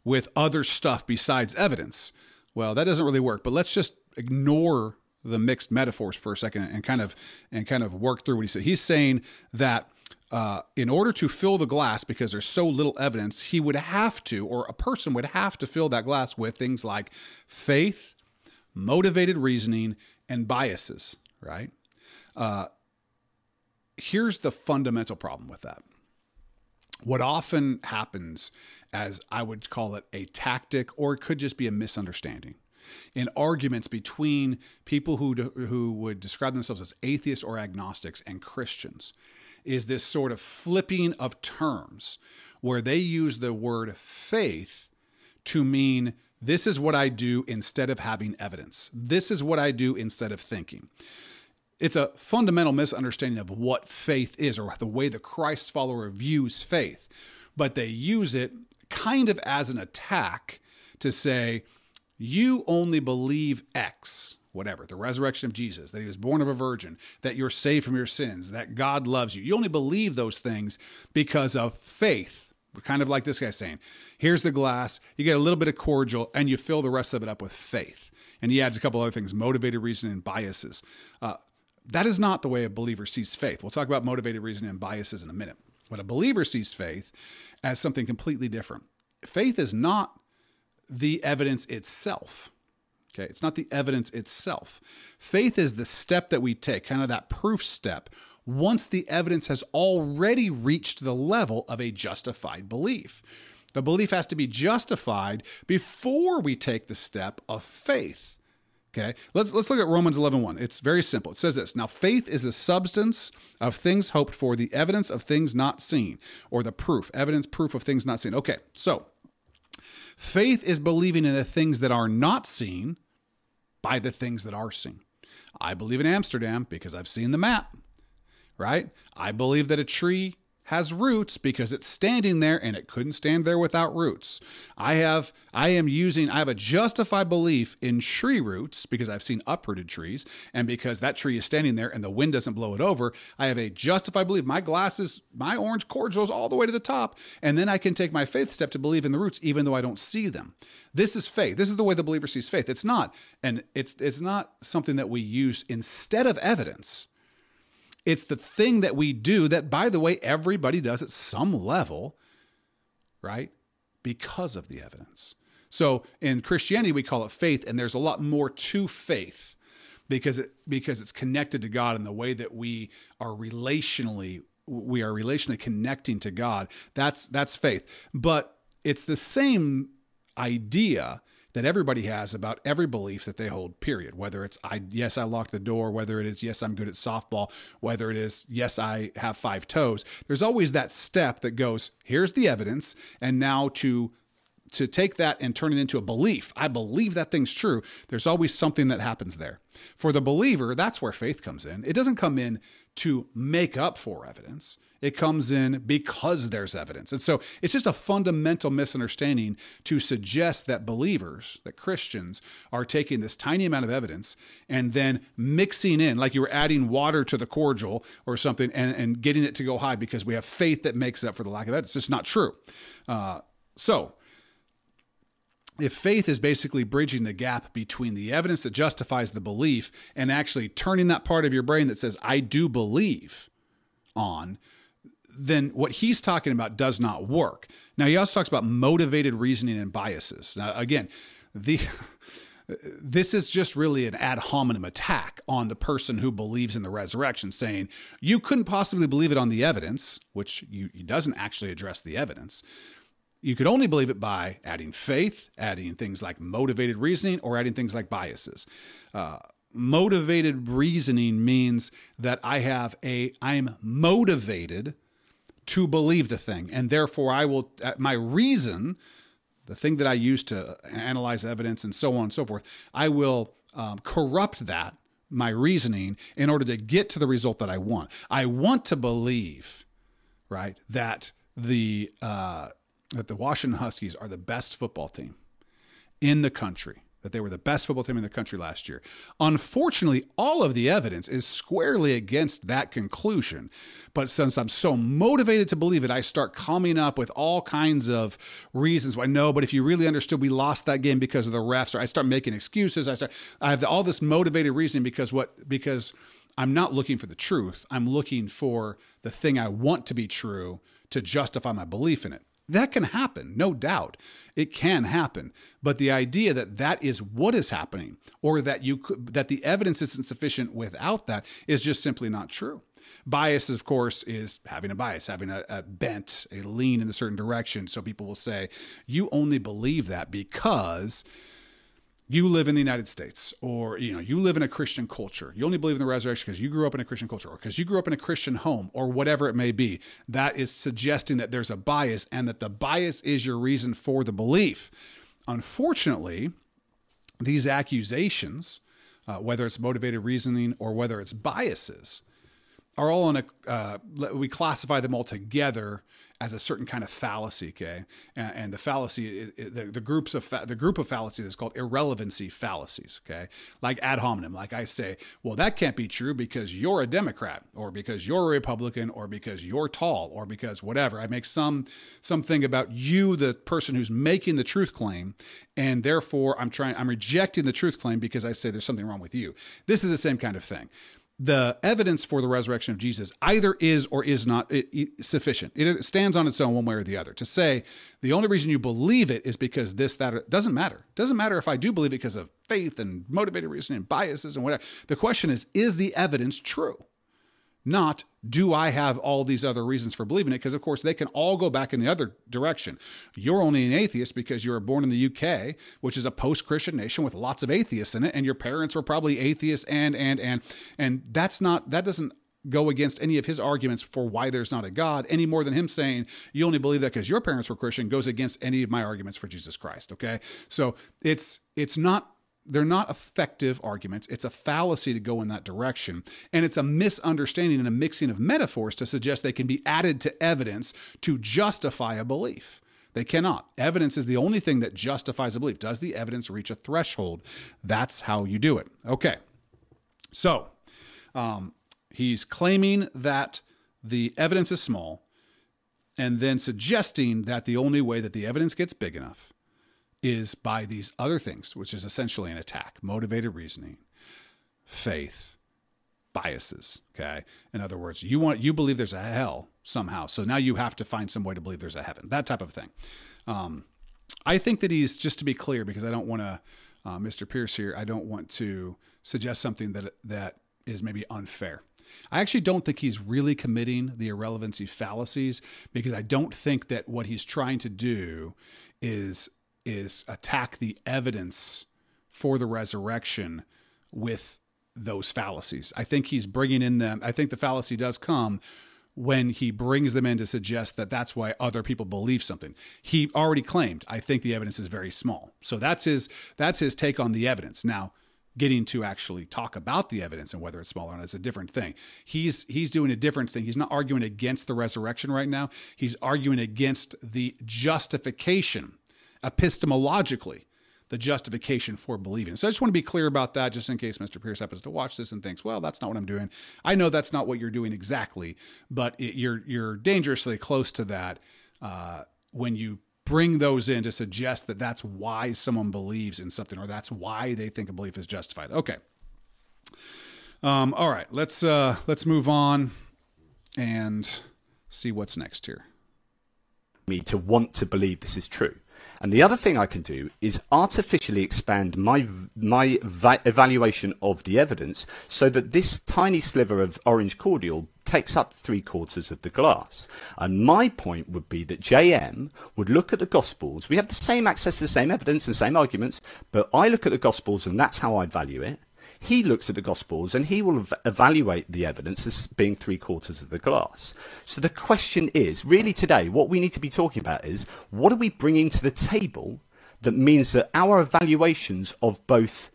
S1: with other stuff besides evidence. Well that doesn't really work but let's just ignore the mixed metaphors for a second and kind of and kind of work through what he said. He's saying that uh, in order to fill the glass, because there's so little evidence, he would have to, or a person would have to fill that glass with things like faith, motivated reasoning, and biases, right? Uh, here's the fundamental problem with that. What often happens, as I would call it a tactic, or it could just be a misunderstanding, in arguments between people who, who would describe themselves as atheists or agnostics and Christians, is this sort of flipping of terms where they use the word faith to mean this is what I do instead of having evidence. This is what I do instead of thinking. It's a fundamental misunderstanding of what faith is or the way the Christ follower views faith. But they use it kind of as an attack to say, you only believe X, whatever, the resurrection of Jesus, that he was born of a virgin, that you're saved from your sins, that God loves you. You only believe those things because of faith. Kind of like this guy saying, here's the glass, you get a little bit of cordial, and you fill the rest of it up with faith. And he adds a couple other things motivated reason and biases. Uh, that is not the way a believer sees faith. We'll talk about motivated reason and biases in a minute. But a believer sees faith as something completely different. Faith is not the evidence itself. Okay, it's not the evidence itself. Faith is the step that we take, kind of that proof step, once the evidence has already reached the level of a justified belief. The belief has to be justified before we take the step of faith. Okay, let's let's look at Romans 11, 1. It's very simple. It says this Now, faith is the substance of things hoped for, the evidence of things not seen, or the proof, evidence, proof of things not seen. Okay, so faith is believing in the things that are not seen by the things that are seen. I believe in Amsterdam because I've seen the map, right? I believe that a tree has roots because it's standing there and it couldn't stand there without roots. I have I am using I have a justified belief in tree roots because I've seen uprooted trees and because that tree is standing there and the wind doesn't blow it over. I have a justified belief. My glasses, my orange cordials all the way to the top and then I can take my faith step to believe in the roots even though I don't see them. This is faith. This is the way the believer sees faith. It's not and it's it's not something that we use instead of evidence it's the thing that we do that, by the way, everybody does at some level, right? Because of the evidence. So in Christianity, we call it faith, and there's a lot more to faith because it because it's connected to God in the way that we are relationally we are relationally connecting to God. That's that's faith. But it's the same idea that everybody has about every belief that they hold period. Whether it's i yes i locked the door whether it is yes i'm good at softball whether it is yes i have five toes. There's always that step that goes here's the evidence and now to to take that and turn it into a belief. I believe that thing's true. There's always something that happens there. For the believer that's where faith comes in. It doesn't come in to make up for evidence it comes in because there's evidence. And so it's just a fundamental misunderstanding to suggest that believers, that Christians, are taking this tiny amount of evidence and then mixing in, like you were adding water to the cordial or something, and, and getting it to go high because we have faith that makes up for the lack of evidence. It's just not true. Uh, so, if faith is basically bridging the gap between the evidence that justifies the belief and actually turning that part of your brain that says, I do believe on, then what he's talking about does not work. Now, he also talks about motivated reasoning and biases. Now, again, the. this is just really an ad hominem attack on the person who believes in the resurrection, saying you couldn't possibly believe it on the evidence, which you, he doesn't actually address the evidence. You could only believe it by adding faith, adding things like motivated reasoning, or adding things like biases. Uh, motivated reasoning means that I have a, I'm motivated to believe the thing. And therefore, I will, uh, my reason, the thing that I use to analyze evidence and so on and so forth, I will um, corrupt that, my reasoning, in order to get to the result that I want. I want to believe, right, that the, uh, that the Washington Huskies are the best football team in the country that they were the best football team in the country last year. Unfortunately, all of the evidence is squarely against that conclusion. But since I'm so motivated to believe it, I start coming up with all kinds of reasons why no, but if you really understood we lost that game because of the refs, or I start making excuses. I start I have all this motivated reasoning because what because I'm not looking for the truth. I'm looking for the thing I want to be true to justify my belief in it. That can happen, no doubt. It can happen. But the idea that that is what is happening or that you could, that the evidence isn't sufficient without that is just simply not true. Bias, of course, is having a bias, having a, a, bent, a lean in a certain direction. So people will say, you only believe that because you live in the United States or you know you live in a Christian culture. You only believe in the resurrection because you grew up in a Christian culture or because you grew up in a Christian home or whatever it may be. That is suggesting that there's a bias and that the bias is your reason for the belief. Unfortunately, these accusations, uh, whether it's motivated reasoning or whether it's biases, are all in a uh, we classify them all together as a certain kind of fallacy, okay? And, and the fallacy, the, the groups of fa- the group of fallacies is called irrelevancy fallacies, okay? Like ad hominem, like I say, well, that can't be true because you're a Democrat, or because you're a Republican, or because you're tall, or because whatever. I make some something about you, the person who's making the truth claim, and therefore I'm trying, I'm rejecting the truth claim because I say there's something wrong with you. This is the same kind of thing the evidence for the resurrection of Jesus either is or is not sufficient. It stands on its own one way or the other. To say the only reason you believe it is because this, that, doesn't matter. Doesn't matter if I do believe it because of faith and motivated reasoning and biases and whatever. The question is, is the evidence true? not do I have all these other reasons for believing it? Because, of course, they can all go back in the other direction. You're only an atheist because you were born in the UK, which is a post Christian nation with lots of atheists in it, and your parents were probably atheists, and, and, and, and that's not, that doesn't go against any of his arguments for why there's not a God any more than him saying you only believe that because your parents were Christian goes against any of my arguments for Jesus Christ. Okay. So it's, it's not they're not effective arguments. It's a fallacy to go in that direction. And it's a misunderstanding and a mixing of metaphors to suggest they can be added to evidence to justify a belief. They cannot. Evidence is the only thing that justifies a belief. Does the evidence reach a threshold? That's how you do it. Okay. So um, he's claiming that the evidence is small and then suggesting that the only way that the evidence gets big enough is by these other things, which is essentially an attack motivated reasoning, faith, biases. Okay. In other words, you want, you believe there's a hell somehow. So now you have to find some way to believe there's a heaven, that type of thing. Um, I think that he's, just to be clear, because I don't want to, uh, Mr. Pearce here, I don't want to suggest something that, that is maybe unfair. I actually don't think he's really committing the irrelevancy fallacies because I don't think that what he's trying to do is is attack the evidence for the resurrection with those fallacies. I think he's bringing in them. I think the fallacy does come when he brings them in to suggest that that's why other people believe something. He already claimed, I think the evidence is very small. So that's his that's his take on the evidence. Now, getting to actually talk about the evidence and whether it's small or not is a different thing. He's he's doing a different thing. He's not arguing against the resurrection right now. He's arguing against the justification epistemologically the justification for believing. So I just want to be clear about that, just in case Mr. Pearce happens to watch this and thinks, "Well, that's not what I'm doing." I know that's not what you're doing exactly, but it, you're you're dangerously close to that uh, when you bring those in to suggest that that's why someone believes in something or that's why they think a belief is justified. Okay. Um, all right, let's uh, let's move on and see what's next here.
S2: Me to want to believe this is true. And the other thing I can do is artificially expand my my va- evaluation of the evidence so that this tiny sliver of orange cordial takes up three quarters of the glass. And my point would be that JM would look at the Gospels. We have the same access to the same evidence and same arguments, but I look at the Gospels and that's how I value it. He looks at the Gospels and he will evaluate the evidence as being three quarters of the glass. So the question is really today, what we need to be talking about is what are we bringing to the table that means that our evaluations of both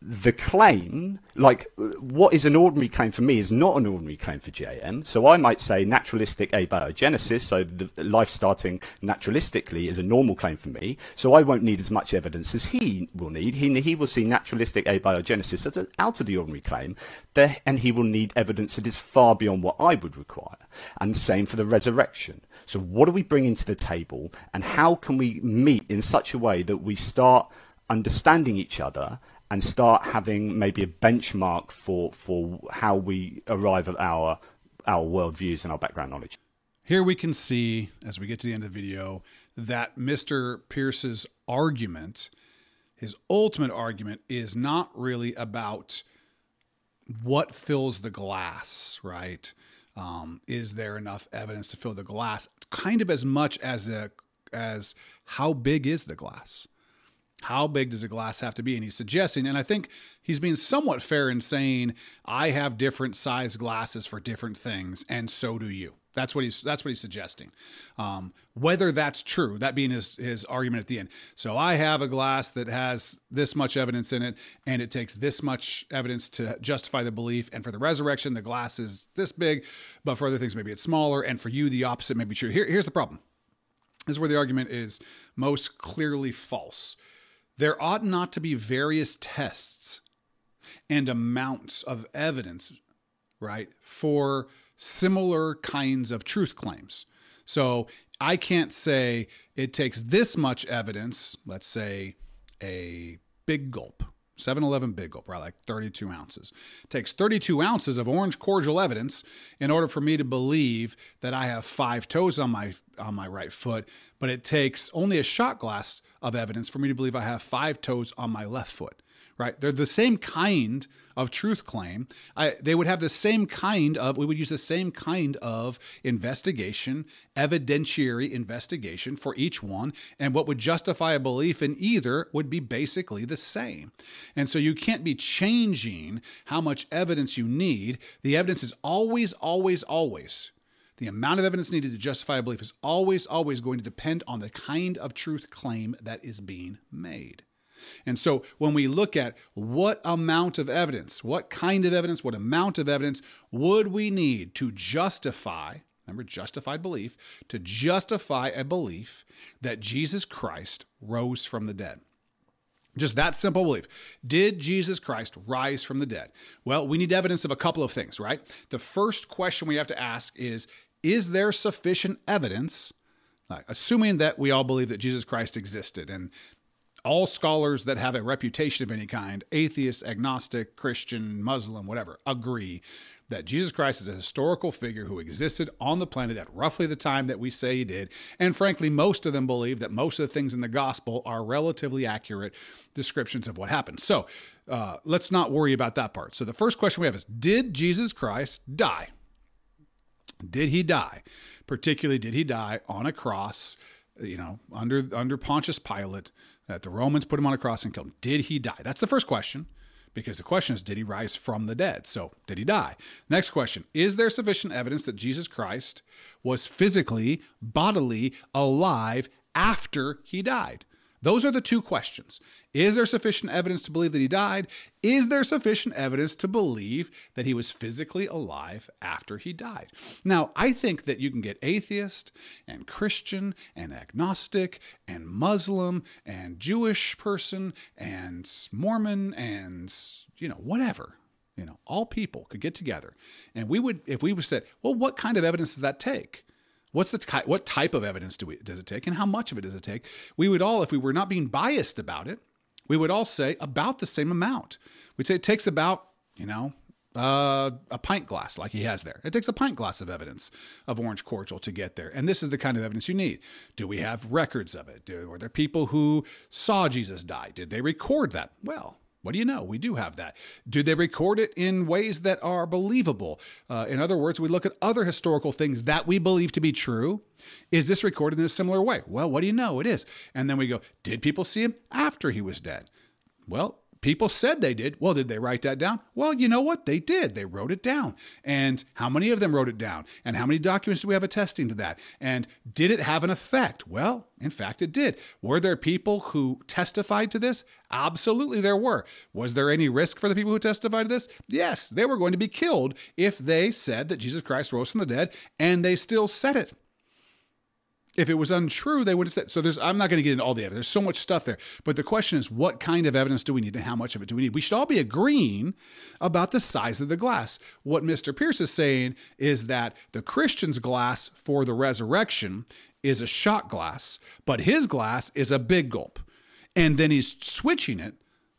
S2: the claim, like what is an ordinary claim for me, is not an ordinary claim for JM. So I might say naturalistic abiogenesis, so the life starting naturalistically is a normal claim for me. So I won't need as much evidence as he will need. He, he will see naturalistic abiogenesis as an out of the ordinary claim, there, and he will need evidence that is far beyond what I would require. And same for the resurrection. So what are we bringing to the table, and how can we meet in such a way that we start understanding each other and start having maybe a benchmark for for how we arrive at our our worldviews and our background knowledge.
S1: Here we can see, as we get to the end of the video, that Mr. Pearce's argument, his ultimate argument, is not really about what fills the glass, right? Um, is there enough evidence to fill the glass? Kind of as much as a as how big is the glass? How big does a glass have to be? And he's suggesting, and I think he's being somewhat fair in saying, I have different size glasses for different things, and so do you. That's what he's that's what he's suggesting. Um, whether that's true, that being his his argument at the end. So I have a glass that has this much evidence in it, and it takes this much evidence to justify the belief. And for the resurrection, the glass is this big, but for other things, maybe it's smaller. And for you, the opposite may be true. Here, here's the problem. This is where the argument is most clearly false. There ought not to be various tests and amounts of evidence, right, for similar kinds of truth claims. So I can't say it takes this much evidence, let's say a big gulp, 7 Eleven big gulp, right? Like 32 ounces. It takes 32 ounces of orange cordial evidence in order for me to believe that I have five toes on my on my right foot, but it takes only a shot glass of evidence for me to believe I have five toes on my left foot right? They're the same kind of truth claim. I, they would have the same kind of, we would use the same kind of investigation, evidentiary investigation for each one. And what would justify a belief in either would be basically the same. And so you can't be changing how much evidence you need. The evidence is always, always, always. The amount of evidence needed to justify a belief is always, always going to depend on the kind of truth claim that is being made. And so when we look at what amount of evidence, what kind of evidence, what amount of evidence would we need to justify, remember, justified belief, to justify a belief that Jesus Christ rose from the dead? Just that simple belief. Did Jesus Christ rise from the dead? Well, we need evidence of a couple of things, right? The first question we have to ask is Is there sufficient evidence, assuming that we all believe that Jesus Christ existed and all scholars that have a reputation of any kind, atheist, agnostic, Christian, Muslim, whatever, agree that Jesus Christ is a historical figure who existed on the planet at roughly the time that we say he did. And frankly, most of them believe that most of the things in the gospel are relatively accurate descriptions of what happened. So uh, let's not worry about that part. So the first question we have is Did Jesus Christ die? Did he die? Particularly, did he die on a cross? You know, under under Pontius Pilate, that the Romans put him on a cross and killed him. Did he die? That's the first question because the question is, did he rise from the dead? So, did he die? Next question Is there sufficient evidence that Jesus Christ was physically, bodily alive after he died? Those are the two questions. Is there sufficient evidence to believe that he died? Is there sufficient evidence to believe that he was physically alive after he died? Now, I think that you can get atheist and Christian and agnostic and Muslim and Jewish person and Mormon and, you know, whatever. You know, all people could get together and we would, if we would said, well, what kind of evidence does that take? What's the what type of evidence do we, does it take, and how much of it does it take? We would all, if we were not being biased about it, we would all say about the same amount. We'd say it takes about you know uh, a pint glass like he has there. It takes a pint glass of evidence of orange cordial to get there, and this is the kind of evidence you need. Do we have records of it? Do, were there people who saw Jesus die? Did they record that? Well, what do you know? We do have that. Do they record it in ways that are believable? Uh, in other words, we look at other historical things that we believe to be true. Is this recorded in a similar way? Well, what do you know? It is. And then we go, did people see him after he was dead? Well, People said they did. Well, did they write that down? Well, you know what? They did. They wrote it down. And how many of them wrote it down? And how many documents do we have attesting to that? And did it have an effect? Well, in fact, it did. Were there people who testified to this? Absolutely, there were. Was there any risk for the people who testified to this? Yes, they were going to be killed if they said that Jesus Christ rose from the dead, and they still said it if it was untrue, they would have said. So there's. I'm not going to get into all the evidence. There's so much stuff there. But the question is, what kind of evidence do we need, and how much of it do we need? We should all be agreeing about the size of the glass. What Mr. Pearce is saying is that the Christian's glass for the resurrection is a shot glass, but his glass is a big gulp, and then he's switching it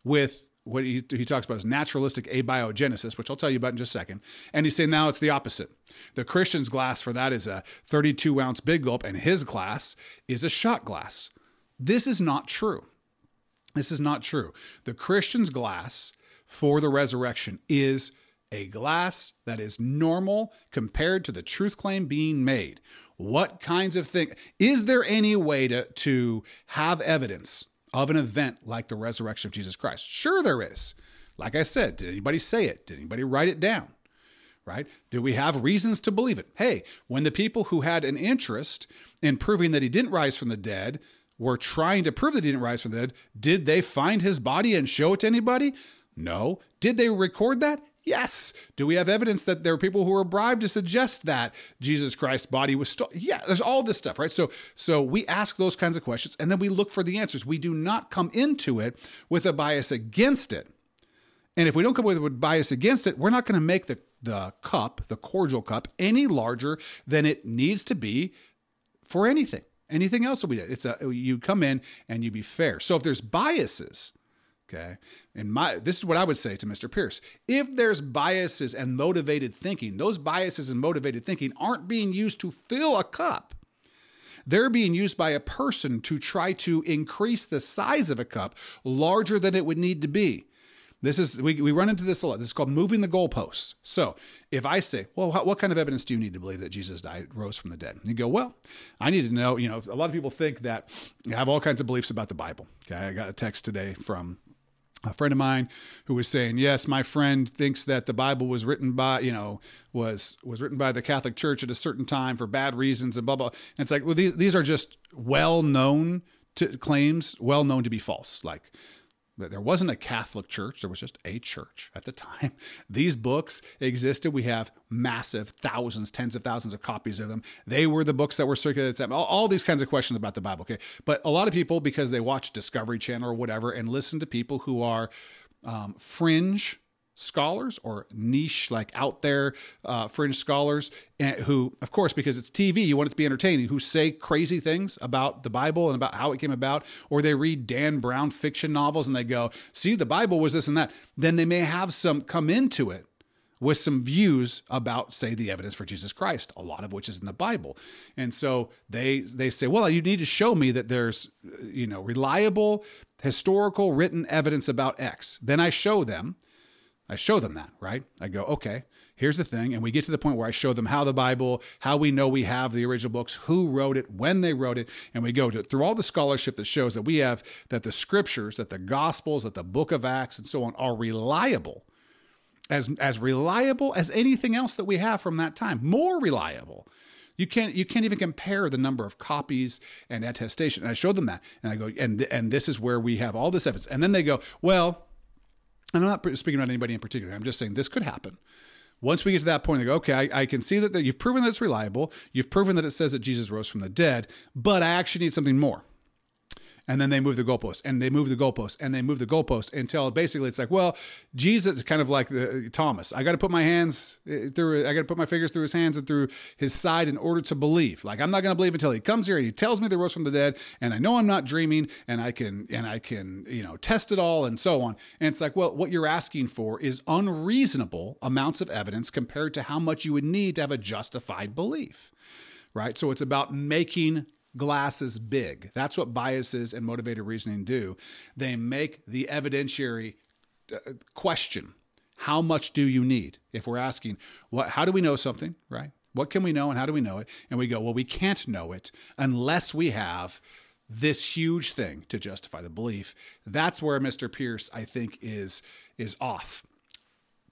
S1: with what he, he talks about is naturalistic abiogenesis, which I'll tell you about in just a second. And he's saying now it's the opposite. The Christian's glass for that is a 32 ounce big gulp, and his glass is a shot glass. This is not true. This is not true. The Christian's glass for the resurrection is a glass that is normal compared to the truth claim being made. What kinds of things? Is there any way to, to have evidence of an event like the resurrection of Jesus Christ? Sure, there is. Like I said, did anybody say it? Did anybody write it down? Right? Do we have reasons to believe it? Hey, when the people who had an interest in proving that he didn't rise from the dead were trying to prove that he didn't rise from the dead, did they find his body and show it to anybody? No. Did they record that? Yes. Do we have evidence that there are people who were bribed to suggest that Jesus Christ's body was stolen? Yeah, there's all this stuff, right? So so we ask those kinds of questions and then we look for the answers. We do not come into it with a bias against it. And if we don't come with a bias against it, we're not going to make the, the cup, the cordial cup, any larger than it needs to be for anything. Anything else will be it's a you come in and you be fair. So if there's biases, Okay. And my this is what I would say to Mr. Pearce. If there's biases and motivated thinking, those biases and motivated thinking aren't being used to fill a cup. They're being used by a person to try to increase the size of a cup larger than it would need to be. This is we, we run into this a lot. This is called moving the goalposts. So if I say, well, what kind of evidence do you need to believe that Jesus died, rose from the dead? And you go, well, I need to know. You know, a lot of people think that you have all kinds of beliefs about the Bible. Okay, I got a text today from a friend of mine who was saying, "Yes, my friend thinks that the Bible was written by, you know, was was written by the Catholic Church at a certain time for bad reasons and blah blah." And it's like, well, these these are just well known to, claims, well known to be false. Like there wasn't a Catholic church, there was just a church at the time. These books existed. We have massive thousands, tens of thousands of copies of them. They were the books that were circulated. All, all these kinds of questions about the Bible. Okay. But a lot of people, because they watch Discovery Channel or whatever and listen to people who are um, fringe scholars or niche, like out there uh, fringe scholars who, of course, because it's TV, you want it to be entertaining, who say crazy things about the Bible and about how it came about, or they read Dan Brown fiction novels and they go, see, the Bible was this and that. Then they may have some come into it with some views about say the evidence for Jesus Christ a lot of which is in the Bible and so they they say well you need to show me that there's you know reliable historical written evidence about x then I show them I show them that, right? I go, okay, here's the thing. And we get to the point where I show them how the Bible, how we know we have the original books, who wrote it, when they wrote it. And we go to, through all the scholarship that shows that we have, that the scriptures, that the gospels, that the book of Acts and so on are reliable. As, as reliable as anything else that we have from that time, more reliable. You can't you can't even compare the number of copies and attestation. And I showed them that, and I go, and and this is where we have all this evidence. And then they go, well, and I'm not speaking about anybody in particular. I'm just saying this could happen. Once we get to that point, they go, okay, I, I can see that, that you've proven that it's reliable. You've proven that it says that Jesus rose from the dead, but I actually need something more and then they move the goalpost and they move the goalpost and they move the goalpost until basically it's like, well, Jesus is kind of like the, Thomas. I got to put my hands eh, through, I got to put my fingers through his hands and through his side in order to believe. Like I'm not going to believe until he comes here and he tells me the rose from the dead, and I know I'm not dreaming, and I can and I can you know test it all and so on. And it's like, well, what you're asking for is unreasonable amounts of evidence compared to how much you would need to have a justified belief right? So it's about making glasses big. That's what biases and motivated reasoning do. They make the evidentiary uh, question how much do you need? If we're asking what how do we know something right? What can we know and how do we know it? And we go well we can't know it unless we have this huge thing to justify the belief. That's where mr pearce i think is is off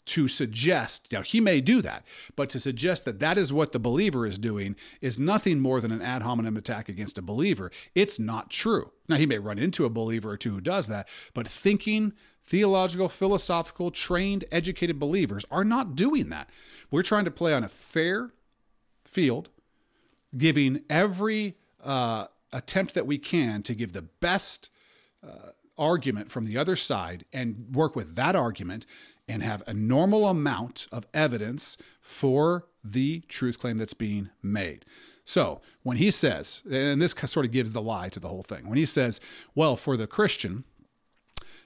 S1: to suggest, now he may do that, but to suggest that that is what the believer is doing is nothing more than an ad hominem attack against a believer. It's not true. Now, he may run into a believer or two who does that, but thinking, theological, philosophical, trained, educated believers are not doing that. We're trying to play on a fair field, giving every uh, attempt that we can to give the best. Uh, argument from the other side and work with that argument and have a normal amount of evidence for the truth claim that's being made. So when he says, and this sort of gives the lie to the whole thing, when he says, well, for the Christian,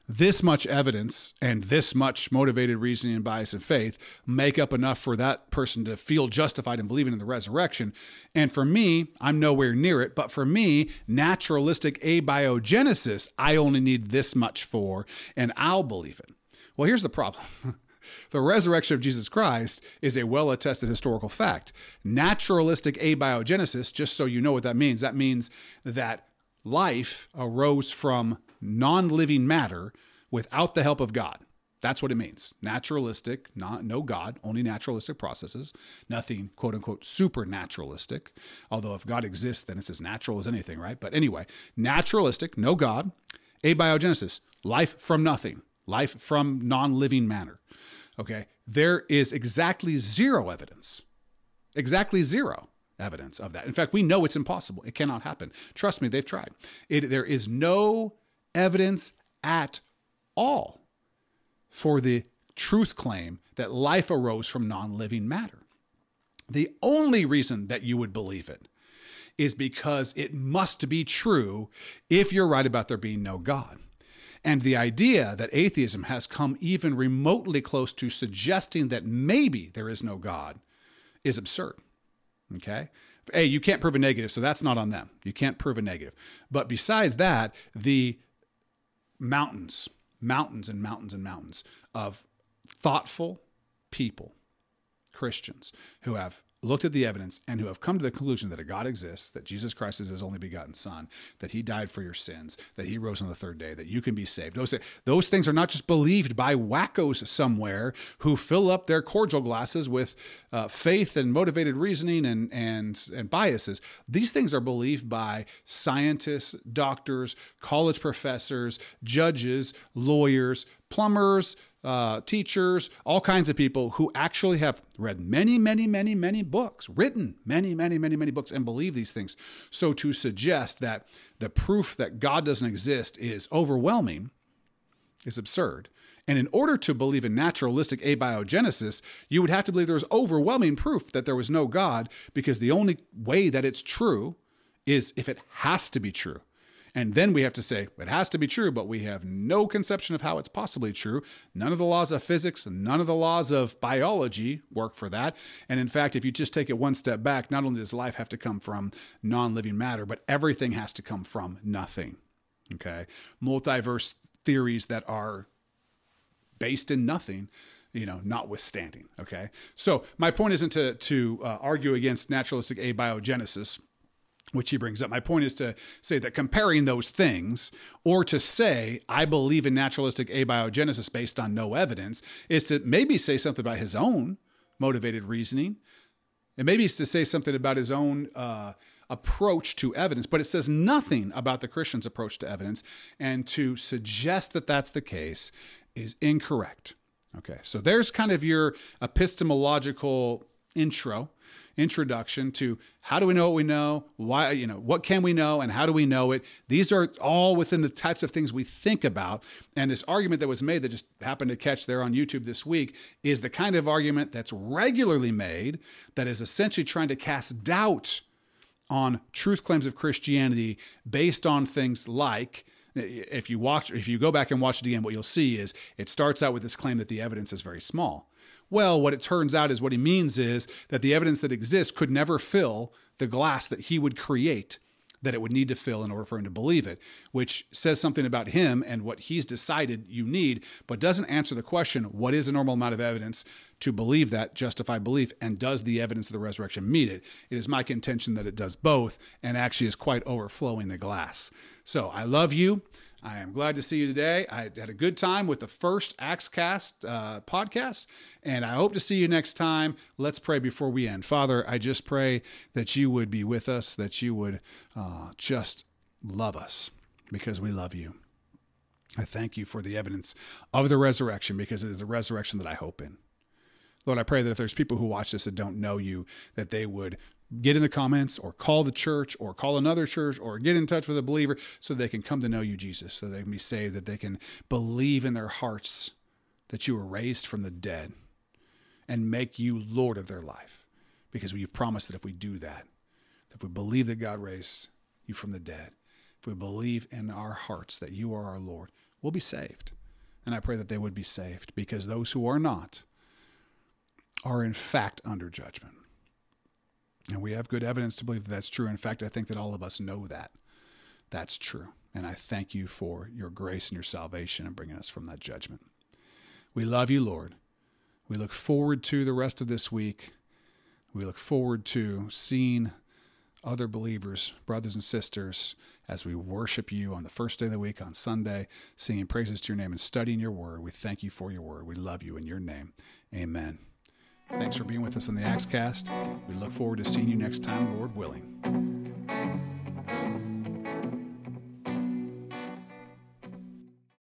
S1: this much evidence and this much motivated reasoning and bias and faith make up enough for that person to feel justified in believing in the resurrection. And for me, I'm nowhere near it. But for me, naturalistic abiogenesis, I only need this much for, and I'll believe it. Well, here's the problem. the resurrection of Jesus Christ is a well attested historical fact. Naturalistic abiogenesis, just so you know what that means, that means that life arose from non living matter without the help of God. That's what it means. Naturalistic, not no God, only naturalistic processes, nothing quote unquote supernaturalistic. Although if God exists, then it's as natural as anything, right? But anyway, naturalistic, no God, abiogenesis, life from nothing, life from non living matter. Okay, there is exactly zero evidence, exactly zero evidence of that. In fact, we know it's impossible. It cannot happen. Trust me, they've tried. It, there is no evidence at all for the truth claim that life arose from non living matter. The only reason that you would believe it is because it must be true if you're right about there being no God. And the idea that atheism has come even remotely close to suggesting that maybe there is no God is absurd. Okay? Hey, you can't prove a negative, so that's not on them. You can't prove a negative. But besides that, the mountains, mountains and mountains and mountains of thoughtful people, Christians, who have looked at the evidence and who have come to the conclusion that a God exists, that Jesus Christ is his only begotten Son, that he died for your sins, that he rose on the third day, that you can be saved. Those, those things are not just believed by wackos somewhere who fill up their cordial glasses with uh, faith and motivated reasoning and, and, and biases. These things are believed by scientists, doctors, college professors, judges, lawyers, plumbers, uh, teachers, all kinds of people who actually have read many, many, many, many books, written many, many, many, many books, and believe these things. So to suggest that the proof that God doesn't exist is overwhelming is absurd. And in order to believe in naturalistic abiogenesis, you would have to believe there was overwhelming proof that there was no God, because the only way that it's true is if it has to be true. And then we have to say it has to be true, but we have no conception of how it's possibly true. None of the laws of physics, none of the laws of biology work for that. And in fact, if you just take it one step back, not only does life have to come from non living matter, but everything has to come from nothing. Okay. Multiverse theories that are based in nothing you know, notwithstanding. Okay, so my point isn't to to uh, argue against naturalistic abiogenesis which he brings up. My point is to say that comparing those things, or to say, I believe in naturalistic abiogenesis based on no evidence, is to maybe say something about his own motivated reasoning. And maybe it's to say something about his own uh, approach to evidence, but it says nothing about the Christian's approach to evidence. And to suggest that that's the case is incorrect. Okay, so there's kind of your epistemological intro introduction to how do we know what we know, why, you know, what can we know, and how do we know it. These are all within the types of things we think about. And this argument that was made that just happened to catch there on YouTube this week is the kind of argument that's regularly made that is essentially trying to cast doubt on truth claims of Christianity based on things like if you watch if you go back and watch it again what you'll see is it starts out with this claim that the evidence is very small well, what it turns out is what he means is that the evidence that exists could never fill the glass that he would create that it would need to fill in order for him to believe it, which says something about him and what he's decided you need, but doesn't answer the question what is a normal amount of evidence to believe that justified belief, and does the evidence of the resurrection meet it? It is my contention that it does both and actually is quite overflowing the glass. So I love you. I am glad to see you today. I had a good time with the first Actscast uh, podcast, and I hope to see you next time. Let's pray before we end. Father, I just pray that you would be with us, that you would uh, just love us because we love you. I thank you for the evidence of the resurrection because it is the resurrection that I hope in. Lord, I pray that if there's people who watch this that don't know you, that they would get in the comments or call the church or call another church or get in touch with a believer so they can come to know you, Jesus, so they can be saved, that they can believe in their hearts that you were raised from the dead and make you Lord of their life. Because you've promised that if we do that, if we believe that God raised you from the dead, if we believe in our hearts that you are our Lord, we'll be saved. And I pray that they would be saved because those who are not are in fact under judgment. And we have good evidence to believe that that's true. In fact, I think that all of us know that that's true. And I thank you for your grace and your salvation and bringing us from that judgment. We love you, Lord. We look forward to the rest of this week. We look forward to seeing other believers, brothers and sisters, as we worship you on the first day of the week, on Sunday, singing praises to your name and studying your word. We thank you for your word. We love you in your name. Amen. Thanks for being with us on the Actscast. We look forward to seeing you next time, Lord willing.